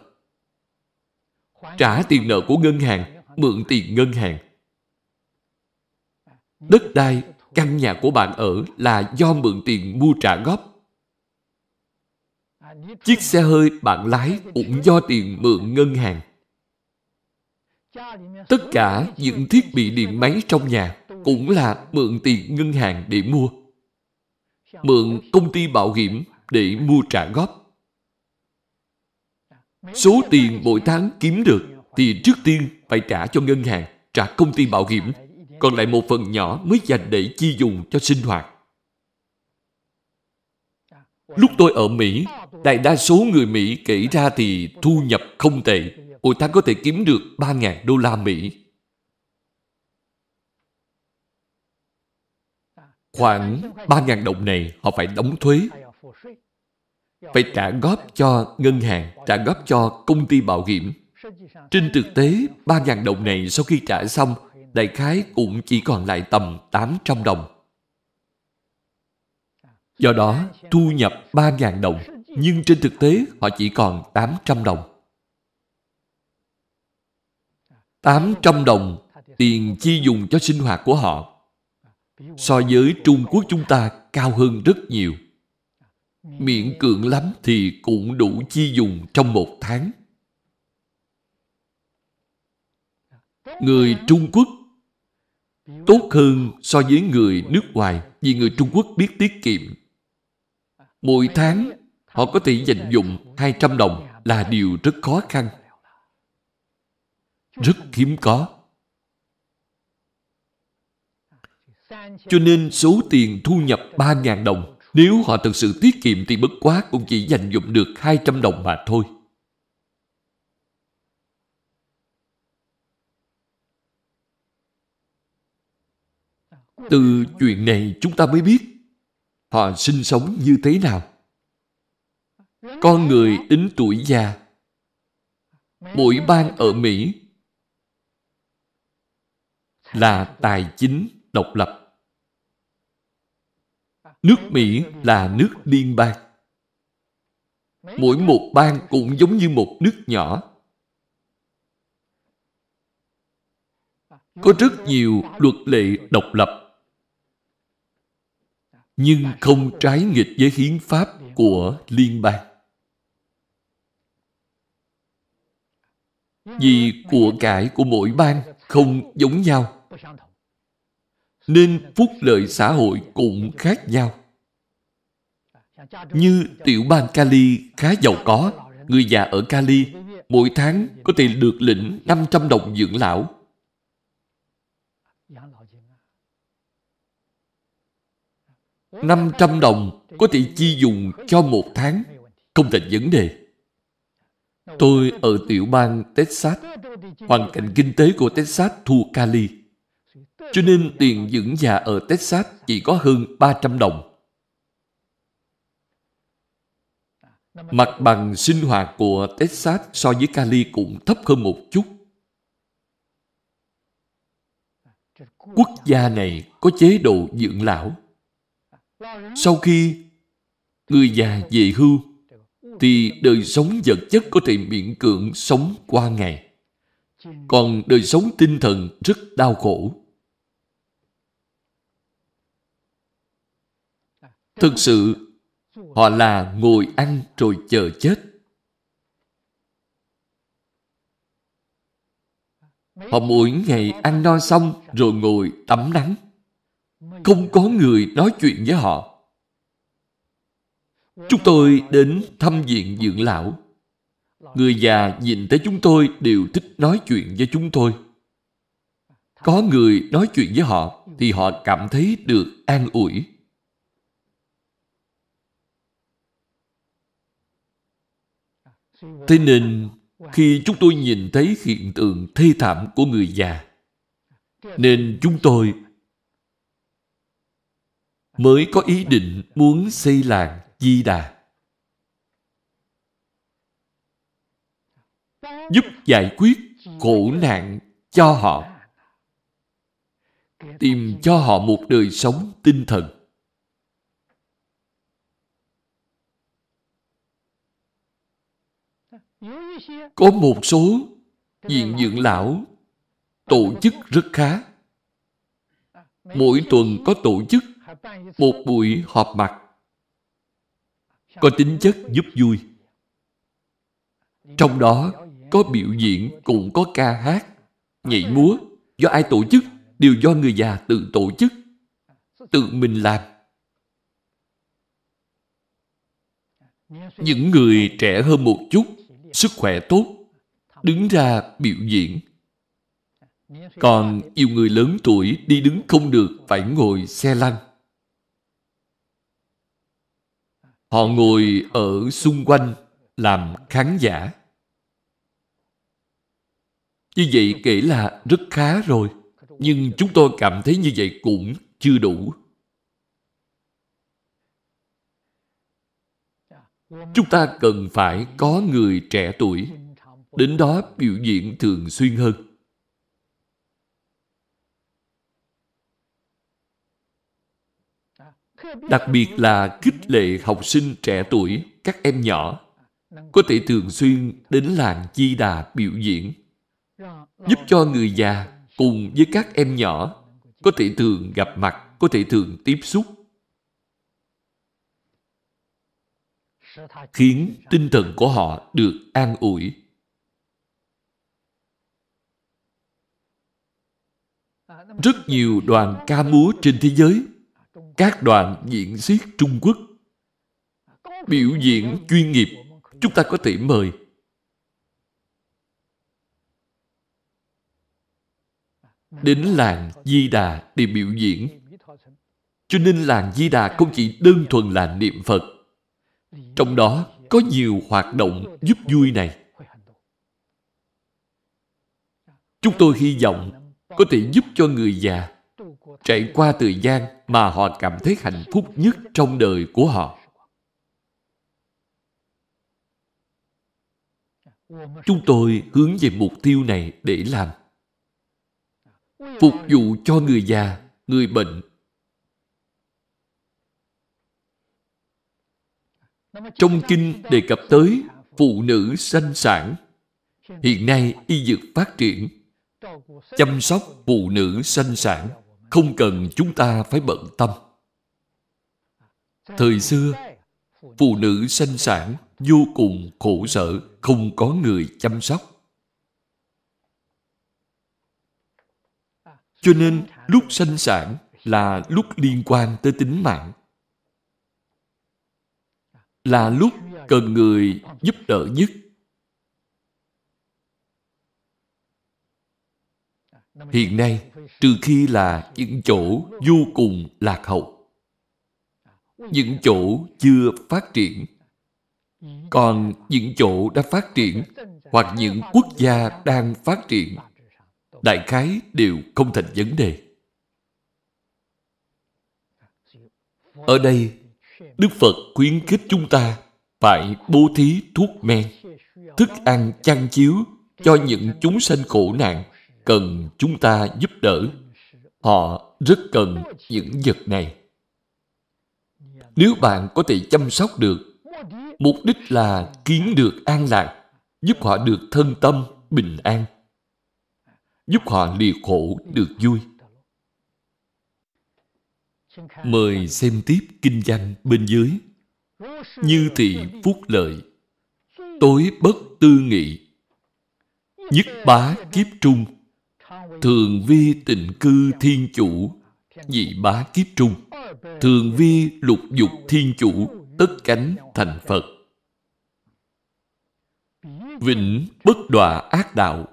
Trả tiền nợ của ngân hàng mượn tiền ngân hàng. Đất đai, căn nhà của bạn ở là do mượn tiền mua trả góp. Chiếc xe hơi bạn lái cũng do tiền mượn ngân hàng. Tất cả những thiết bị điện máy trong nhà cũng là mượn tiền ngân hàng để mua. Mượn công ty bảo hiểm để mua trả góp. Số tiền mỗi tháng kiếm được thì trước tiên phải trả cho ngân hàng, trả công ty bảo hiểm, còn lại một phần nhỏ mới dành để chi dùng cho sinh hoạt. Lúc tôi ở Mỹ, đại đa số người Mỹ kể ra thì thu nhập không tệ, mỗi tháng có thể kiếm được 3.000 đô la Mỹ. Khoảng 3.000 đồng này họ phải đóng thuế, phải trả góp cho ngân hàng, trả góp cho công ty bảo hiểm. Trên thực tế, 3.000 đồng này sau khi trả xong, đại khái cũng chỉ còn lại tầm 800 đồng. Do đó, thu nhập 3.000 đồng, nhưng trên thực tế họ chỉ còn 800 đồng. 800 đồng tiền chi dùng cho sinh hoạt của họ so với Trung Quốc chúng ta cao hơn rất nhiều. Miễn cưỡng lắm thì cũng đủ chi dùng trong một tháng. người Trung Quốc tốt hơn so với người nước ngoài vì người Trung Quốc biết tiết kiệm. Mỗi tháng, họ có thể dành dụng 200 đồng là điều rất khó khăn. Rất hiếm có. Cho nên số tiền thu nhập 3.000 đồng, nếu họ thực sự tiết kiệm thì bất quá cũng chỉ dành dụng được 200 đồng mà thôi. Từ chuyện này chúng ta mới biết họ sinh sống như thế nào. Con người đến tuổi già, mỗi bang ở Mỹ là tài chính độc lập. Nước Mỹ là nước liên bang. Mỗi một bang cũng giống như một nước nhỏ. Có rất nhiều luật lệ độc lập nhưng không trái nghịch với hiến pháp của liên bang. Vì của cải của mỗi bang không giống nhau, nên phúc lợi xã hội cũng khác nhau. Như tiểu bang Cali khá giàu có, người già ở Cali mỗi tháng có thể được lĩnh 500 đồng dưỡng lão. 500 đồng có thể chi dùng cho một tháng, không thành vấn đề. Tôi ở tiểu bang Texas, hoàn cảnh kinh tế của Texas thua Cali. Cho nên tiền dưỡng già ở Texas chỉ có hơn 300 đồng. Mặt bằng sinh hoạt của Texas so với Cali cũng thấp hơn một chút. Quốc gia này có chế độ dưỡng lão. Sau khi người già về hưu, thì đời sống vật chất có thể miễn cưỡng sống qua ngày. Còn đời sống tinh thần rất đau khổ. Thực sự, họ là ngồi ăn rồi chờ chết. Họ mỗi ngày ăn no xong rồi ngồi tắm nắng. Không có người nói chuyện với họ. Chúng tôi đến thăm viện dưỡng lão. Người già nhìn thấy chúng tôi đều thích nói chuyện với chúng tôi. Có người nói chuyện với họ thì họ cảm thấy được an ủi. Thế nên, khi chúng tôi nhìn thấy hiện tượng thê thảm của người già, nên chúng tôi mới có ý định muốn xây làng Di Đà. Giúp giải quyết khổ nạn cho họ. Tìm cho họ một đời sống tinh thần. Có một số diện dưỡng lão tổ chức rất khá. Mỗi tuần có tổ chức một buổi họp mặt có tính chất giúp vui. Trong đó có biểu diễn cũng có ca hát, nhảy múa. Do ai tổ chức? Đều do người già tự tổ chức, tự mình làm. Những người trẻ hơn một chút, sức khỏe tốt, đứng ra biểu diễn. Còn nhiều người lớn tuổi đi đứng không được phải ngồi xe lăn. Họ ngồi ở xung quanh làm khán giả. Như vậy kể là rất khá rồi. Nhưng chúng tôi cảm thấy như vậy cũng chưa đủ. Chúng ta cần phải có người trẻ tuổi, đến đó biểu diễn thường xuyên hơn. Đặc biệt là khích lệ học sinh trẻ tuổi, các em nhỏ, có thể thường xuyên đến làng Chi Đà biểu diễn, giúp cho người già cùng với các em nhỏ có thể thường gặp mặt, có thể thường tiếp xúc, khiến tinh thần của họ được an ủi. Rất nhiều đoàn ca múa trên thế giới các đoàn diễn xiết Trung Quốc biểu diễn chuyên nghiệp chúng ta có thể mời đến làng Di Đà để biểu diễn. Cho nên làng Di Đà không chỉ đơn thuần là niệm Phật. Trong đó có nhiều hoạt động giúp vui này. Chúng tôi hy vọng có thể giúp cho người già trải qua thời gian mà họ cảm thấy hạnh phúc nhất trong đời của họ. Chúng tôi hướng về mục tiêu này để làm. Phục vụ cho người già, người bệnh. Trong kinh đề cập tới phụ nữ sanh sản. Hiện nay y dược phát triển. Chăm sóc phụ nữ sanh sản không cần chúng ta phải bận tâm. Thời xưa, phụ nữ sinh sản vô cùng khổ sở, không có người chăm sóc. Cho nên lúc sinh sản là lúc liên quan tới tính mạng. Là lúc cần người giúp đỡ nhất. Hiện nay, trừ khi là những chỗ vô cùng lạc hậu, những chỗ chưa phát triển, còn những chỗ đã phát triển hoặc những quốc gia đang phát triển đại khái đều không thành vấn đề. Ở đây, Đức Phật khuyến khích chúng ta phải bố thí thuốc men, thức ăn chăn chiếu cho những chúng sanh khổ nạn cần chúng ta giúp đỡ. Họ rất cần những vật này. Nếu bạn có thể chăm sóc được, mục đích là kiến được an lạc, giúp họ được thân tâm, bình an giúp họ lìa khổ được vui. Mời xem tiếp kinh văn bên dưới. Như thị phúc lợi, tối bất tư nghị, nhất bá kiếp trung, thường vi tịnh cư thiên chủ, nhị bá kiếp trung, thường vi lục dục thiên chủ, tất cánh thành Phật. Vĩnh bất đọa ác đạo,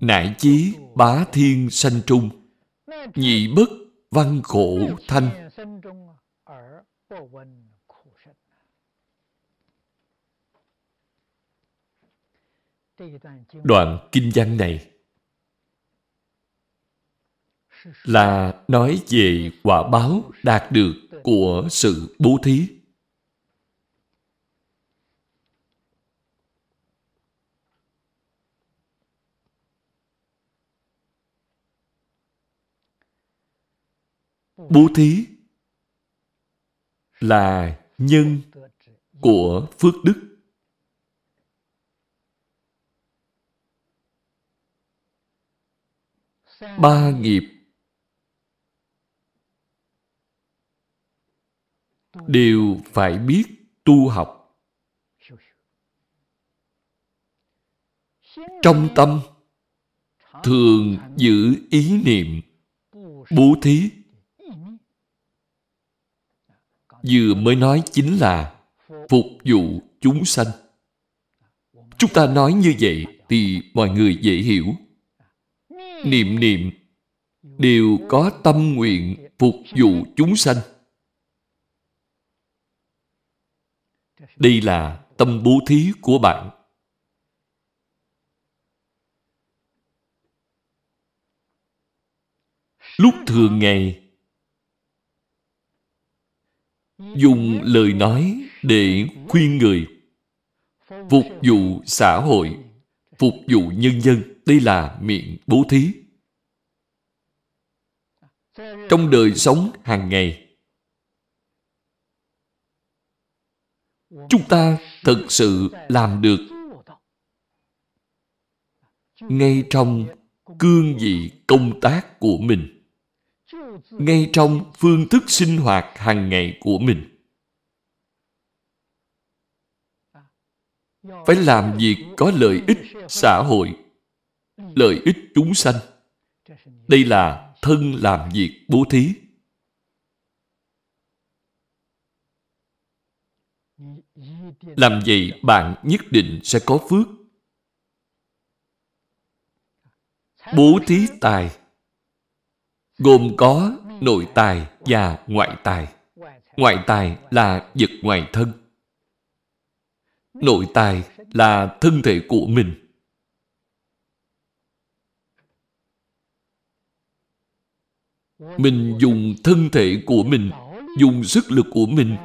Nại chí bá thiên sanh trung. Nhị bất văn khổ thanh. Đoạn kinh văn này là nói về quả báo đạt được của sự bố thí Bố thí là nhân của phước đức. Ba nghiệp đều phải biết tu học. Trong tâm, thường giữ ý niệm, bố thí vừa mới nói chính là phục vụ chúng sanh. Chúng ta nói như vậy thì mọi người dễ hiểu. Niệm niệm đều có tâm nguyện phục vụ chúng sanh. Đây là tâm bố thí của bạn. Lúc thường ngày, dùng lời nói để khuyên người phục vụ xã hội, phục vụ nhân dân, đây là miệng bố thí trong đời sống hàng ngày chúng ta thực sự làm được ngay trong cương vị công tác của mình ngay trong phương thức sinh hoạt hàng ngày của mình. Phải làm việc có lợi ích xã hội, lợi ích chúng sanh. Đây là thân làm việc bố thí. Làm vậy bạn nhất định sẽ có phước. Bố thí tài gồm có nội tài và ngoại tài. Ngoại tài là vật ngoài thân. Nội tài là thân thể của mình. mình dùng thân thể của mình, dùng sức lực của mình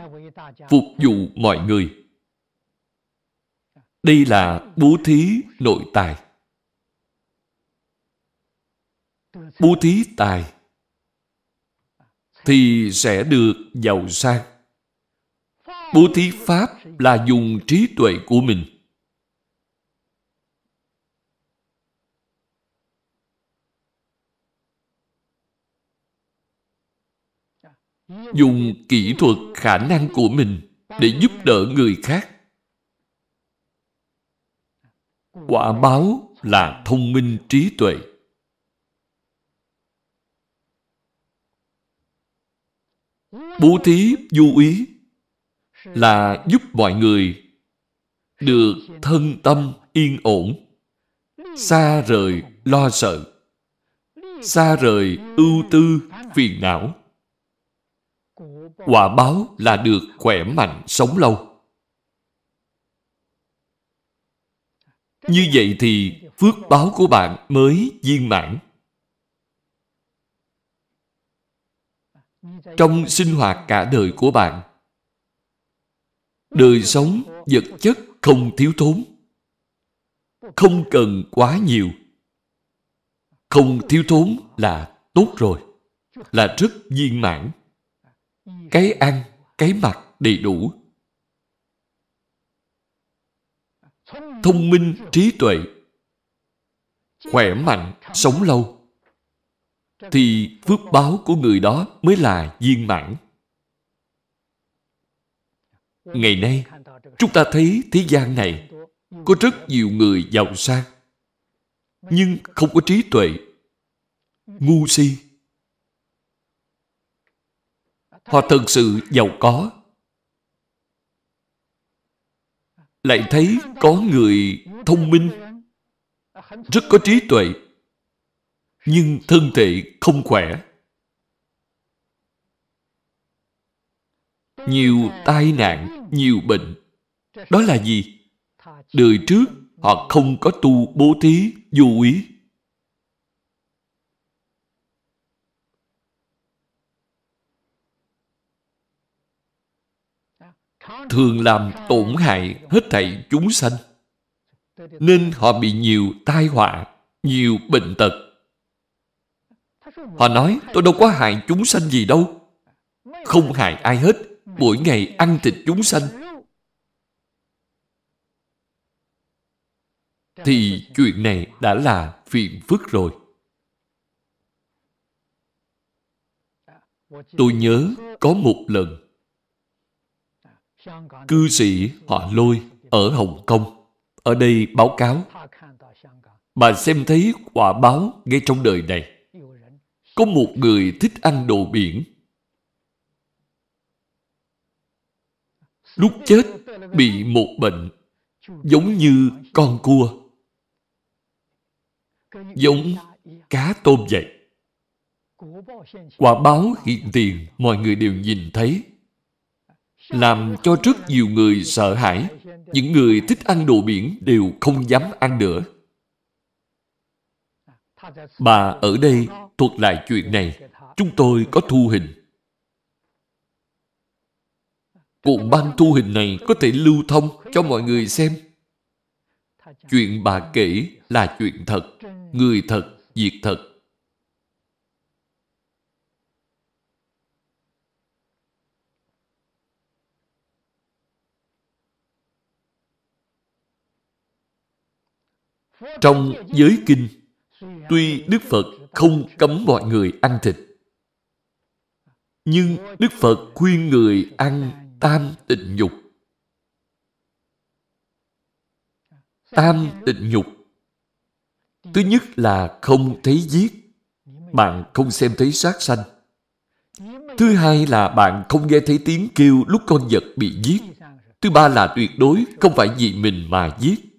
phục vụ mọi người. Đây là bố thí nội tài. Bố thí tài thì sẽ được giàu sang. Bố thí pháp là dùng trí tuệ của mình. Dùng kỹ thuật khả năng của mình để giúp đỡ người khác. Quả báo là thông minh trí tuệ. Bố thí du ý là giúp mọi người được thân tâm yên ổn, xa rời lo sợ, xa rời ưu tư phiền não. Quả báo là được khỏe mạnh sống lâu. Như vậy thì phước báo của bạn mới viên mãn. Trong sinh hoạt cả đời của bạn, đời sống vật chất không thiếu thốn, không cần quá nhiều. Không thiếu thốn là tốt rồi, là rất viên mãn. Cái ăn, cái mặc đầy đủ. Thông minh, trí tuệ, khỏe mạnh, sống lâu, thì phước báo của người đó mới là viên mãn. Ngày nay, chúng ta thấy thế gian này có rất nhiều người giàu sang, nhưng không có trí tuệ, ngu si. Họ thật sự giàu có. Lại thấy có người thông minh, rất có trí tuệ, nhưng thân thể không khỏe. Nhiều tai nạn, nhiều bệnh. Đó là gì? Đời trước họ không có tu bố thí, vô ý. Thường làm tổn hại hết thảy chúng sanh. Nên họ bị nhiều tai họa, nhiều bệnh tật. Họ nói, tôi đâu có hại chúng sanh gì đâu. Không hại ai hết, mỗi ngày ăn thịt chúng sanh. Thì chuyện này đã là phiền phức rồi. Tôi nhớ có một lần cư sĩ họ lôi ở Hồng Kông. Ở đây báo cáo. Bà xem thấy quả báo ngay trong đời này. Có một người thích ăn đồ biển. Lúc chết bị một bệnh, giống như con cua. Giống cá tôm vậy. Quả báo hiện tiền, mọi người đều nhìn thấy làm cho rất nhiều người sợ hãi những người thích ăn đồ biển đều không dám ăn nữa bà ở đây thuật lại chuyện này chúng tôi có thu hình Cuộn băng thu hình này có thể lưu thông cho mọi người xem. Chuyện bà kể là chuyện thật, người thật, việc thật. Trong giới kinh, tuy Đức Phật không cấm mọi người ăn thịt, nhưng Đức Phật khuyên người ăn tam tịnh nhục. Tam tịnh nhục. Thứ nhất là không thấy giết bạn không xem thấy sát sanh. Thứ hai là bạn không nghe thấy tiếng kêu lúc con vật bị giết. Thứ ba là tuyệt đối không phải vì mình mà giết.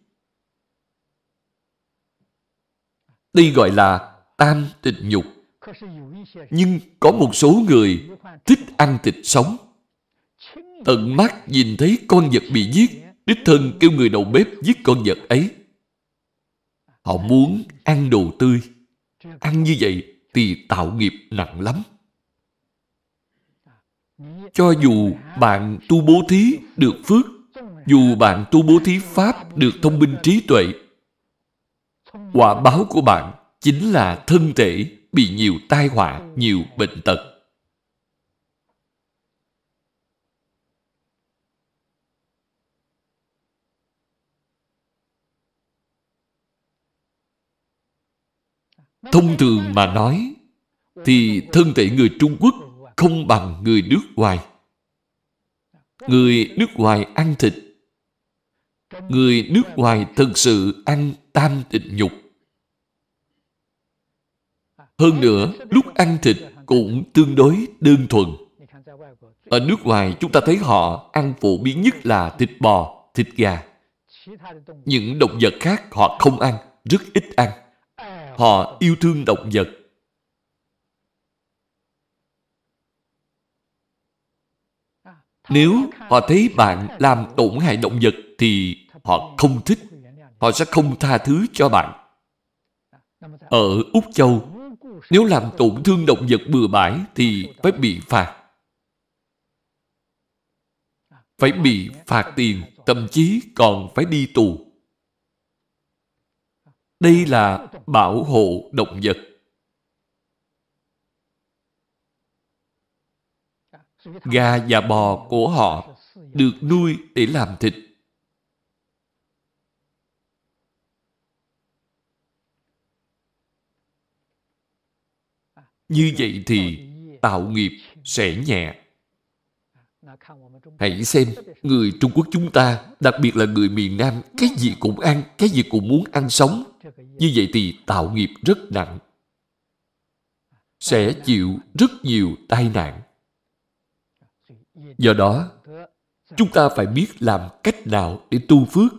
Đây gọi là tam tịch nhục nhưng có một số người thích ăn thịt sống tận mắt nhìn thấy con vật bị giết, đích thân kêu người đầu bếp giết con vật ấy. Họ muốn ăn đồ tươi. Ăn như vậy thì tạo nghiệp nặng lắm. Cho dù bạn tu bố thí được phước, dù bạn tu bố thí Pháp được thông minh trí tuệ, quả báo của bạn chính là thân thể bị nhiều tai họa, nhiều bệnh tật. Thông thường mà nói, thì thân thể người Trung Quốc không bằng người nước ngoài. Người nước ngoài ăn thịt. Người nước ngoài thực sự ăn tam tịnh nhục. Hơn nữa, lúc ăn thịt cũng tương đối đơn thuần. Ở nước ngoài, chúng ta thấy họ ăn phổ biến nhất là thịt bò, thịt gà. Những động vật khác họ không ăn, rất ít ăn. Họ yêu thương động vật. Nếu họ thấy bạn làm tổn hại động vật thì họ không thích. Họ sẽ không tha thứ cho bạn. Ở Úc Châu, nếu làm tổn thương động vật bừa bãi thì phải bị phạt. Phải bị phạt tiền, thậm chí còn phải đi tù. Đây là bảo hộ động vật. Gà và bò của họ được nuôi để làm thịt. Như vậy thì tạo nghiệp sẽ nhẹ. Hãy xem, người Trung Quốc chúng ta, đặc biệt là người miền Nam, cái gì cũng ăn, cái gì cũng muốn ăn sống. Như vậy thì tạo nghiệp rất nặng. Sẽ chịu rất nhiều tai nạn. Do đó, chúng ta phải biết làm cách nào để tu phước.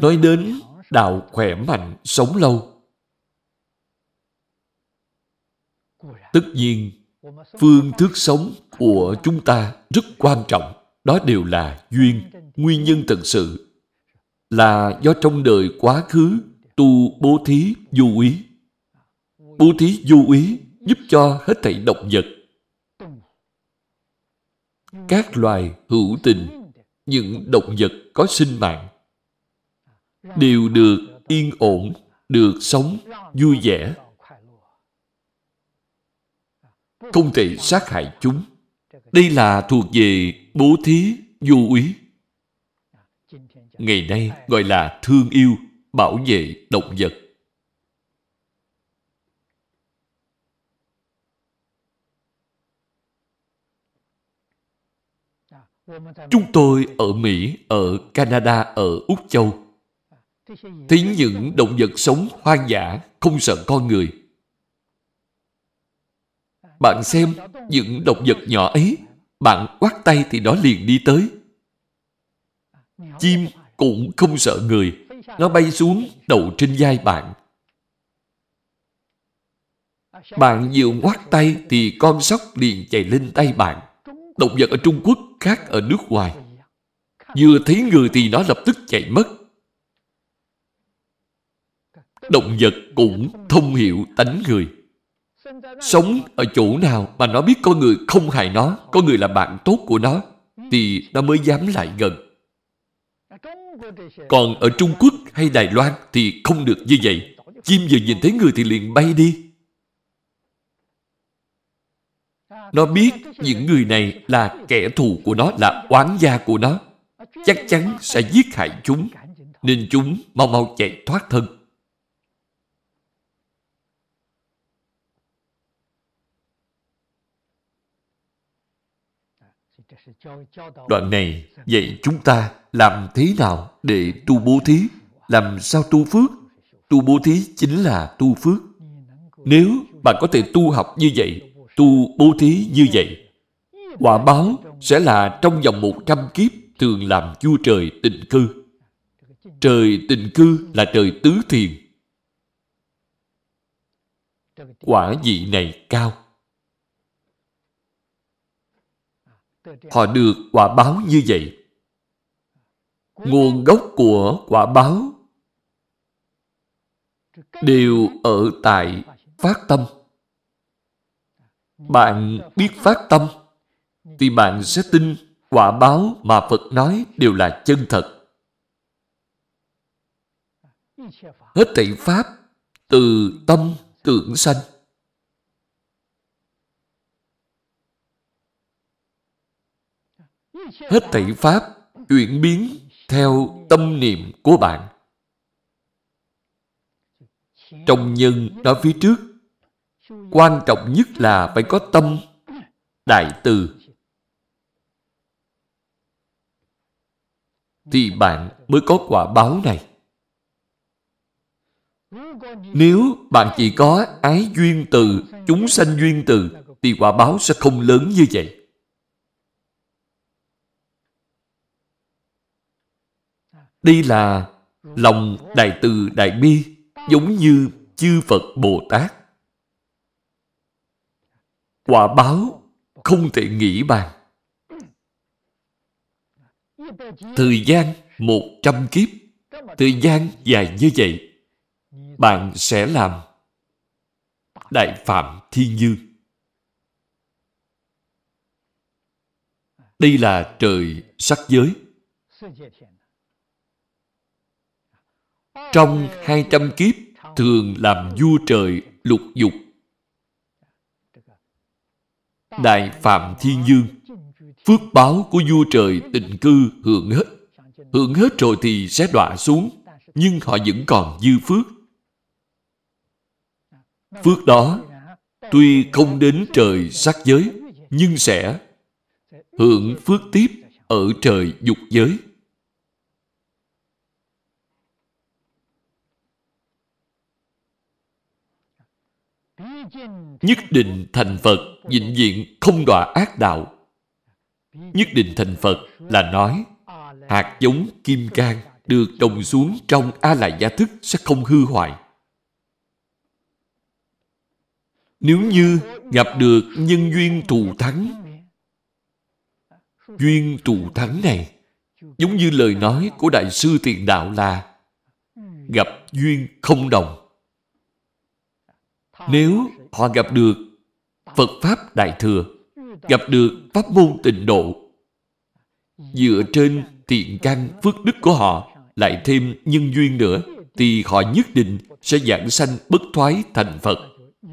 Nói đến đạo khỏe mạnh, sống lâu. Tất nhiên, phương thức sống của chúng ta rất quan trọng. Đó đều là duyên, nguyên nhân thật sự. Là do trong đời quá khứ tu bố thí du ý. Bố thí du ý giúp cho hết thảy động vật. Các loài hữu tình, những động vật có sinh mạng, đều được yên ổn, được sống vui vẻ. Không thể sát hại chúng. Đây là thuộc về bố thí vô úy. Ngày nay gọi là thương yêu, bảo vệ động vật. Chúng tôi ở Mỹ, ở Canada, ở Úc Châu thấy những động vật sống hoang dã, không sợ con người. Bạn xem những động vật nhỏ ấy, bạn quát tay thì nó liền đi tới. Chim cũng không sợ người. Nó bay xuống đậu trên vai bạn. Bạn vừa ngoắt tay thì con sóc liền chạy lên tay bạn. Động vật ở Trung Quốc khác ở nước ngoài. Vừa thấy người thì nó lập tức chạy mất. Động vật cũng thông hiểu tánh người. Sống ở chỗ nào mà nó biết con người không hại nó, con người là bạn tốt của nó, thì nó mới dám lại gần. Còn ở Trung Quốc hay Đài Loan thì không được như vậy. Chim vừa nhìn thấy người thì liền bay đi. Nó biết những người này là kẻ thù của nó, là oán gia của nó. Chắc chắn sẽ giết hại chúng, nên chúng mau mau chạy thoát thân. Đoạn này dạy chúng ta làm thế nào để tu bố thí, làm sao tu phước. Tu bố thí chính là tu phước. Nếu bạn có thể tu học như vậy, tu bố thí như vậy, quả báo sẽ là trong vòng một trăm kiếp thường làm vua trời tịnh cư. Trời tịnh cư là trời tứ thiền. Quả vị này cao. Họ được quả báo như vậy. nguồn gốc của quả báo đều ở tại phát tâm. Bạn biết phát tâm thì bạn sẽ tin quả báo mà phật nói đều là chân thật. Hết thảy pháp từ tâm tưởng sanh. Hết thảy pháp chuyển biến theo tâm niệm của bạn. Trong nhân đó phía trước, quan trọng nhất là phải có tâm đại từ. Thì bạn mới có quả báo này. Nếu bạn chỉ có ái duyên từ, chúng sanh duyên từ, thì quả báo sẽ không lớn như vậy. Đây là lòng đại từ đại bi, giống như chư phật bồ tát. Quả báo không thể nghĩ bàn. Thời gian một trăm kiếp, thời gian dài như vậy, bạn sẽ làm đại phạm thiên Như. đây là trời sắc giới trong hai trăm kiếp, thường làm vua trời lục dục. Đại phạm thiên dương phước báo của vua trời tịnh cư hưởng hết. Hưởng hết rồi thì sẽ đọa xuống, nhưng họ vẫn còn dư phước. Phước đó, tuy không đến trời sắc giới, nhưng sẽ hưởng phước tiếp ở trời dục giới. Nhất định thành phật vĩnh viễn không đọa ác đạo. Nhất định thành phật là nói, hạt giống kim cang được trồng xuống trong a la gia thức sẽ không hư hoại. Nếu như gặp được nhân duyên thù thắng, duyên thù thắng này, giống như lời nói của đại sư tiền đạo là, gặp duyên không đồng. Nếu họ gặp được Phật Pháp Đại Thừa, gặp được Pháp môn tịnh độ, dựa trên thiện căn phước đức của họ, lại thêm nhân duyên nữa, thì họ nhất định sẽ giảng sanh bất thoái thành Phật.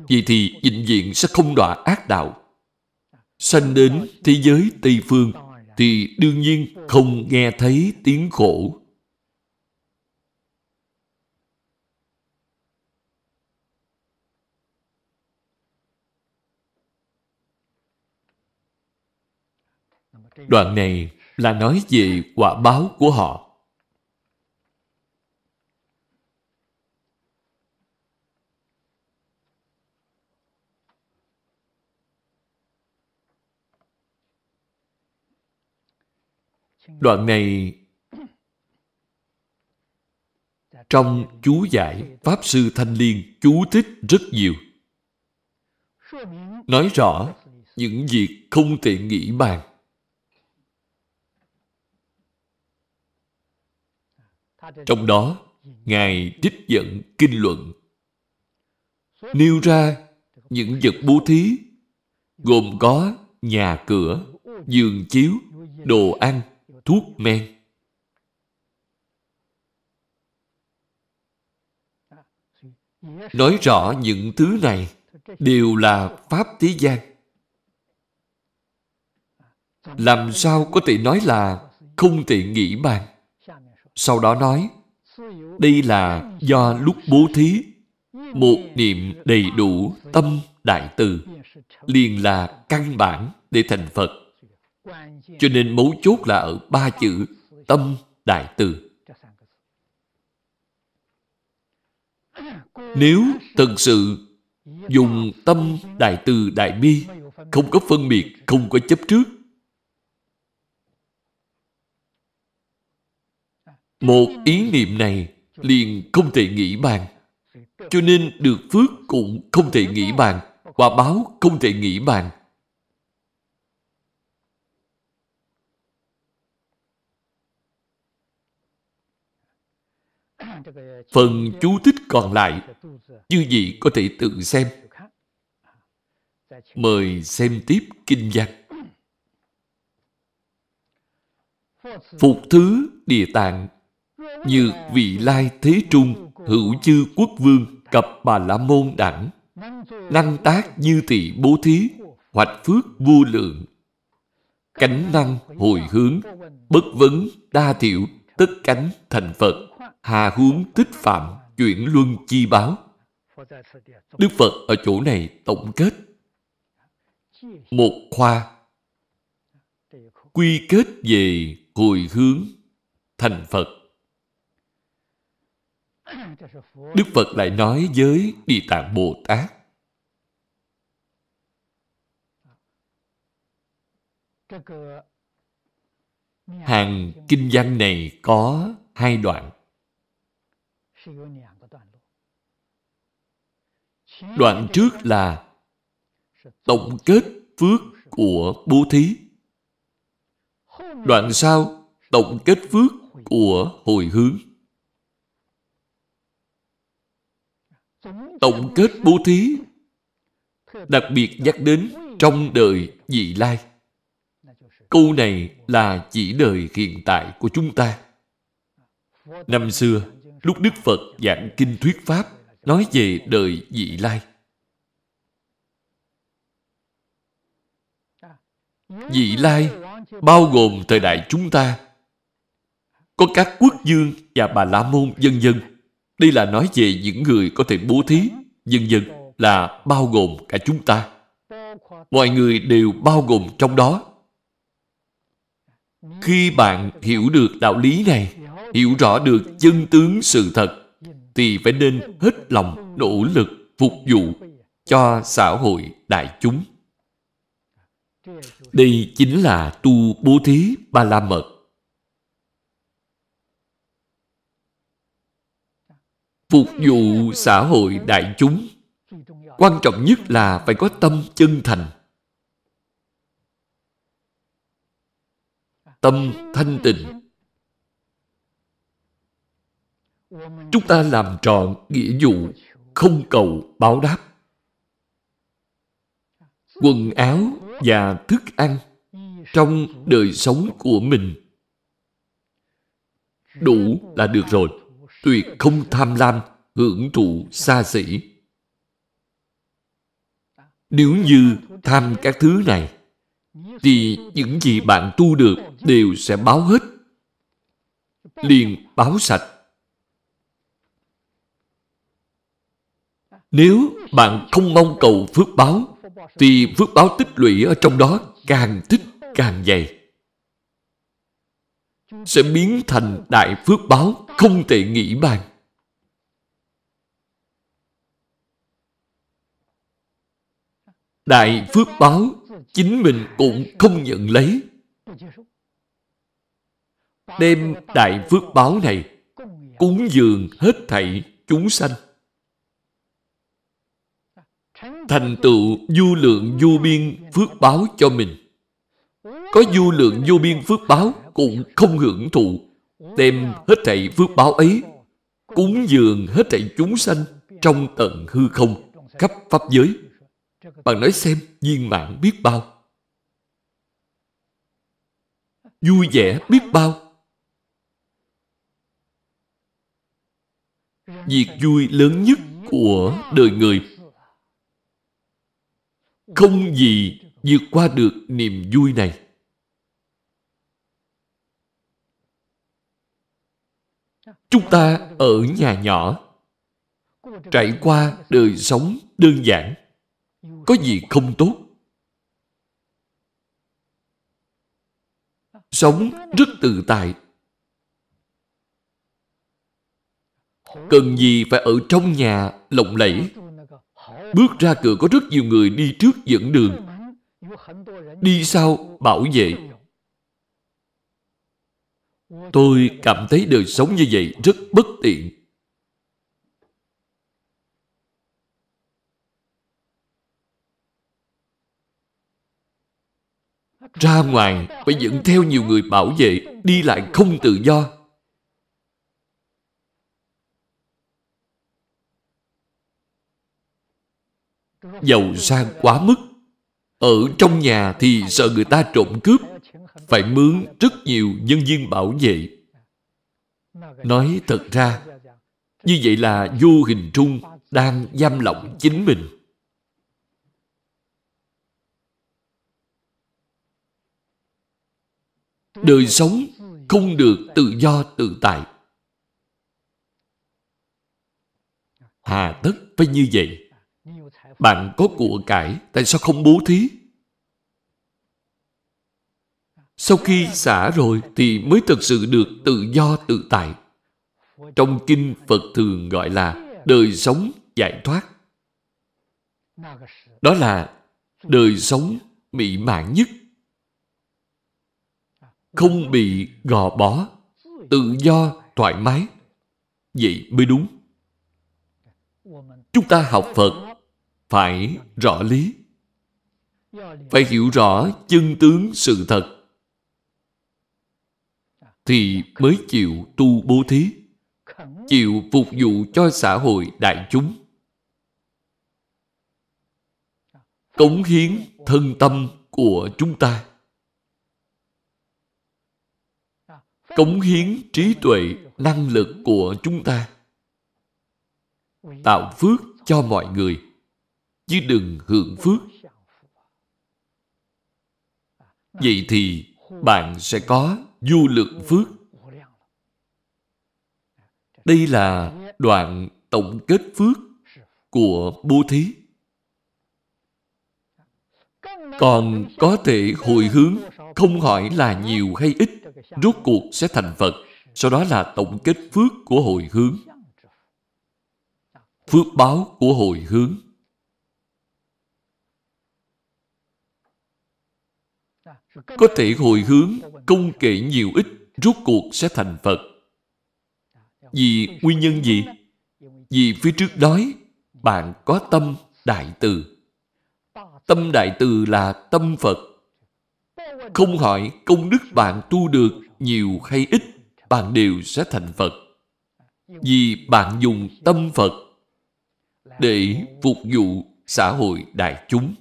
Vì thì vĩnh diện sẽ không đọa ác đạo. Sanh đến thế giới Tây Phương thì đương nhiên không nghe thấy tiếng khổ Đoạn này là nói về quả báo của họ. Đoạn này trong chú giải Pháp Sư Thanh Liên chú thích rất nhiều. Nói rõ những việc không thể nghĩ bàn. Trong đó, Ngài trích dẫn kinh luận nêu ra những vật bố thí gồm có nhà cửa, giường chiếu, đồ ăn, thuốc men. Nói rõ những thứ này đều là Pháp thế gian. Làm sao có thể nói là không thể nghĩ bàn? Sau đó nói, đây là do lúc bố thí, một niệm đầy đủ tâm đại từ, liền là căn bản để thành Phật. Cho nên mấu chốt là ở ba chữ tâm đại từ. Nếu thật sự dùng tâm đại từ đại bi, không có phân biệt, không có chấp trước, Một ý niệm này liền không thể nghĩ bàn. Cho nên được phước cũng không thể nghĩ bàn, quả báo không thể nghĩ bàn. Phần chú thích còn lại, chư gì có thể tự xem. Mời xem tiếp kinh văn. Phục thứ địa tạng như vị lai thế trung, hữu chư quốc vương, cập bà la môn đẳng. Năng tác như tỳ bố thí, hoạch phước vô lượng. Cánh năng hồi hướng, bất vấn đa thiệu tất cánh thành phật, hà huống tích phạm, chuyển luân chi báo. Đức phật ở chỗ này tổng kết. Một khoa. Quy kết về hồi hướng thành phật. <clears throat> đức phật lại nói với địa tạng bồ tát. Hàng kinh văn này có hai đoạn. Đoạn trước là tổng kết phước của bố thí. Đoạn sau tổng kết phước của hồi hướng tổng kết bố thí, đặc biệt nhắc đến trong đời vị lai. Câu này là chỉ đời hiện tại của chúng ta. Năm xưa, lúc đức phật giảng kinh thuyết pháp nói về đời vị lai vị lai bao gồm thời đại chúng ta. Có các quốc dương và bà la môn dân dân đây là nói về những người có thể bố thí dân dân là bao gồm cả chúng ta. Mọi người đều bao gồm trong đó. Khi bạn hiểu được đạo lý này, hiểu rõ được chân tướng sự thật, thì phải nên hết lòng nỗ lực phục vụ cho xã hội đại chúng. Đây chính là tu bố thí ba la mật. Phục vụ xã hội đại chúng. Quan trọng nhất là phải có tâm chân thành. Tâm thanh tịnh. Chúng ta làm trọn nghĩa vụ không cầu báo đáp. Quần áo và thức ăn trong đời sống của mình đủ là được rồi tuyệt không tham lam, hưởng thụ xa xỉ. Nếu như tham các thứ này, thì những gì bạn tu được đều sẽ báo hết. Liền báo sạch. Nếu bạn không mong cầu phước báo, thì phước báo tích lũy ở trong đó càng tích càng dày sẽ biến thành đại phước báo, không thể nghĩ bàn. Đại phước báo, chính mình cũng không nhận lấy. Đem đại phước báo này cúng dường hết thảy chúng sanh. Thành tựu du lượng vô biên phước báo cho mình. Có du lượng vô biên phước báo cũng không hưởng thụ. Đem hết thảy phước báo ấy, cúng dường hết thảy chúng sanh trong tận hư không, khắp pháp giới. Bạn nói xem, viên mạng biết bao. Vui vẻ biết bao. Việc vui lớn nhất của đời người. Không gì vượt qua được niềm vui này. Chúng ta ở nhà nhỏ, trải qua đời sống đơn giản, có gì không tốt? Sống rất tự tại. Cần gì phải ở trong nhà lộng lẫy? Bước ra cửa có rất nhiều người đi trước dẫn đường. Đi sau bảo vệ. Tôi cảm thấy đời sống như vậy rất bất tiện. Ra ngoài phải dẫn theo nhiều người bảo vệ, đi lại không tự do. Giàu sang quá mức. Ở trong nhà thì sợ người ta trộm cướp phải mướn rất nhiều nhân viên bảo vệ. Nói thật ra, như vậy là vô hình trung đang giam lỏng chính mình. Đời sống không được tự do tự tại. Hà tất phải như vậy. Bạn có của cải, tại sao không bố thí? Sau khi xả rồi thì mới thực sự được tự do tự tại. Trong kinh Phật thường gọi là đời sống giải thoát. Đó là đời sống mỹ mãn nhất. Không bị gò bó, tự do, thoải mái. Vậy mới đúng. Chúng ta học Phật phải rõ lý. Phải hiểu rõ chân tướng sự thật thì mới chịu tu bố thí, chịu phục vụ cho xã hội đại chúng. Cống hiến thân tâm của chúng ta. Cống hiến trí tuệ, năng lực của chúng ta. Tạo phước cho mọi người, chứ đừng hưởng phước. Vậy thì bạn sẽ có du lượng phước. Đây là đoạn tổng kết phước của bố thí. Còn có thể hồi hướng, không hỏi là nhiều hay ít, rốt cuộc sẽ thành Phật. Sau đó là tổng kết phước của hồi hướng. Phước báo của hồi hướng. Có thể hồi hướng không kể nhiều ít, rốt cuộc sẽ thành Phật. Vì nguyên nhân gì? Vì phía trước đói, bạn có tâm đại từ. Tâm đại từ là tâm Phật. Không hỏi công đức bạn tu được nhiều hay ít, bạn đều sẽ thành Phật. Vì bạn dùng tâm Phật để phục vụ xã hội đại chúng.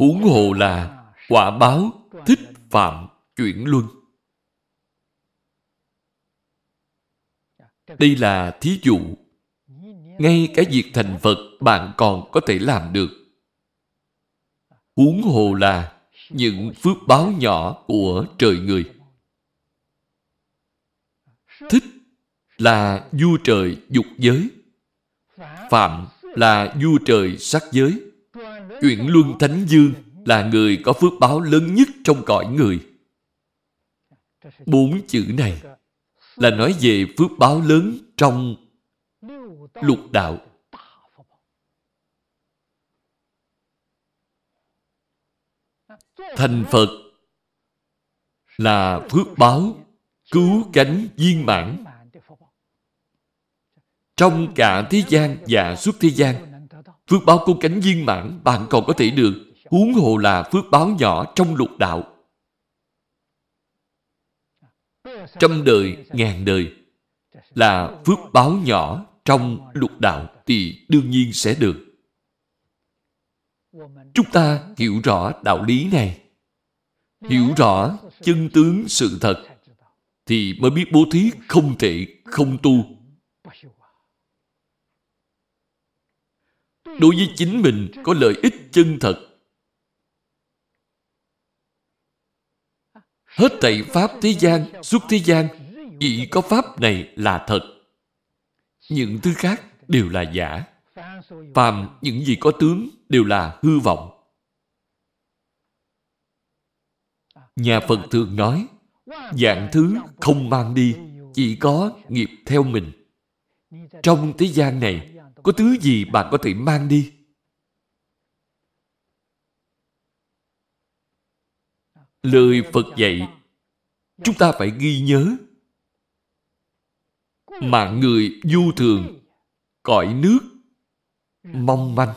Huống hồ là quả báo thích phạm chuyển luân. Đây là thí dụ. Ngay cái việc thành Phật bạn còn có thể làm được. Huống hồ là những phước báo nhỏ của trời người. Thích là vua trời dục giới. Phạm là vua trời sắc giới. Chuyển Luân Thánh Dương là người có phước báo lớn nhất trong cõi người. Bốn chữ này là nói về phước báo lớn trong lục đạo. Thành Phật là phước báo cứu cánh viên mãn trong cả thế gian và suốt thế gian Phước báo cung cánh viên mãn bạn còn có thể được, huống hồ là phước báo nhỏ trong lục đạo. Trăm đời, ngàn đời là phước báo nhỏ trong lục đạo thì đương nhiên sẽ được. Chúng ta hiểu rõ đạo lý này, hiểu rõ chân tướng sự thật, thì mới biết bố thí không thể không tu đối với chính mình có lợi ích chân thật. Hết thảy Pháp thế gian, suốt thế gian, chỉ có Pháp này là thật. Những thứ khác đều là giả. Phàm những gì có tướng đều là hư vọng. Nhà Phật thường nói, dạng thứ không mang đi, chỉ có nghiệp theo mình. Trong thế gian này, có thứ gì bạn có thể mang đi? Lời Phật dạy, chúng ta phải ghi nhớ. Mạng người du thường, cõi nước, mong manh.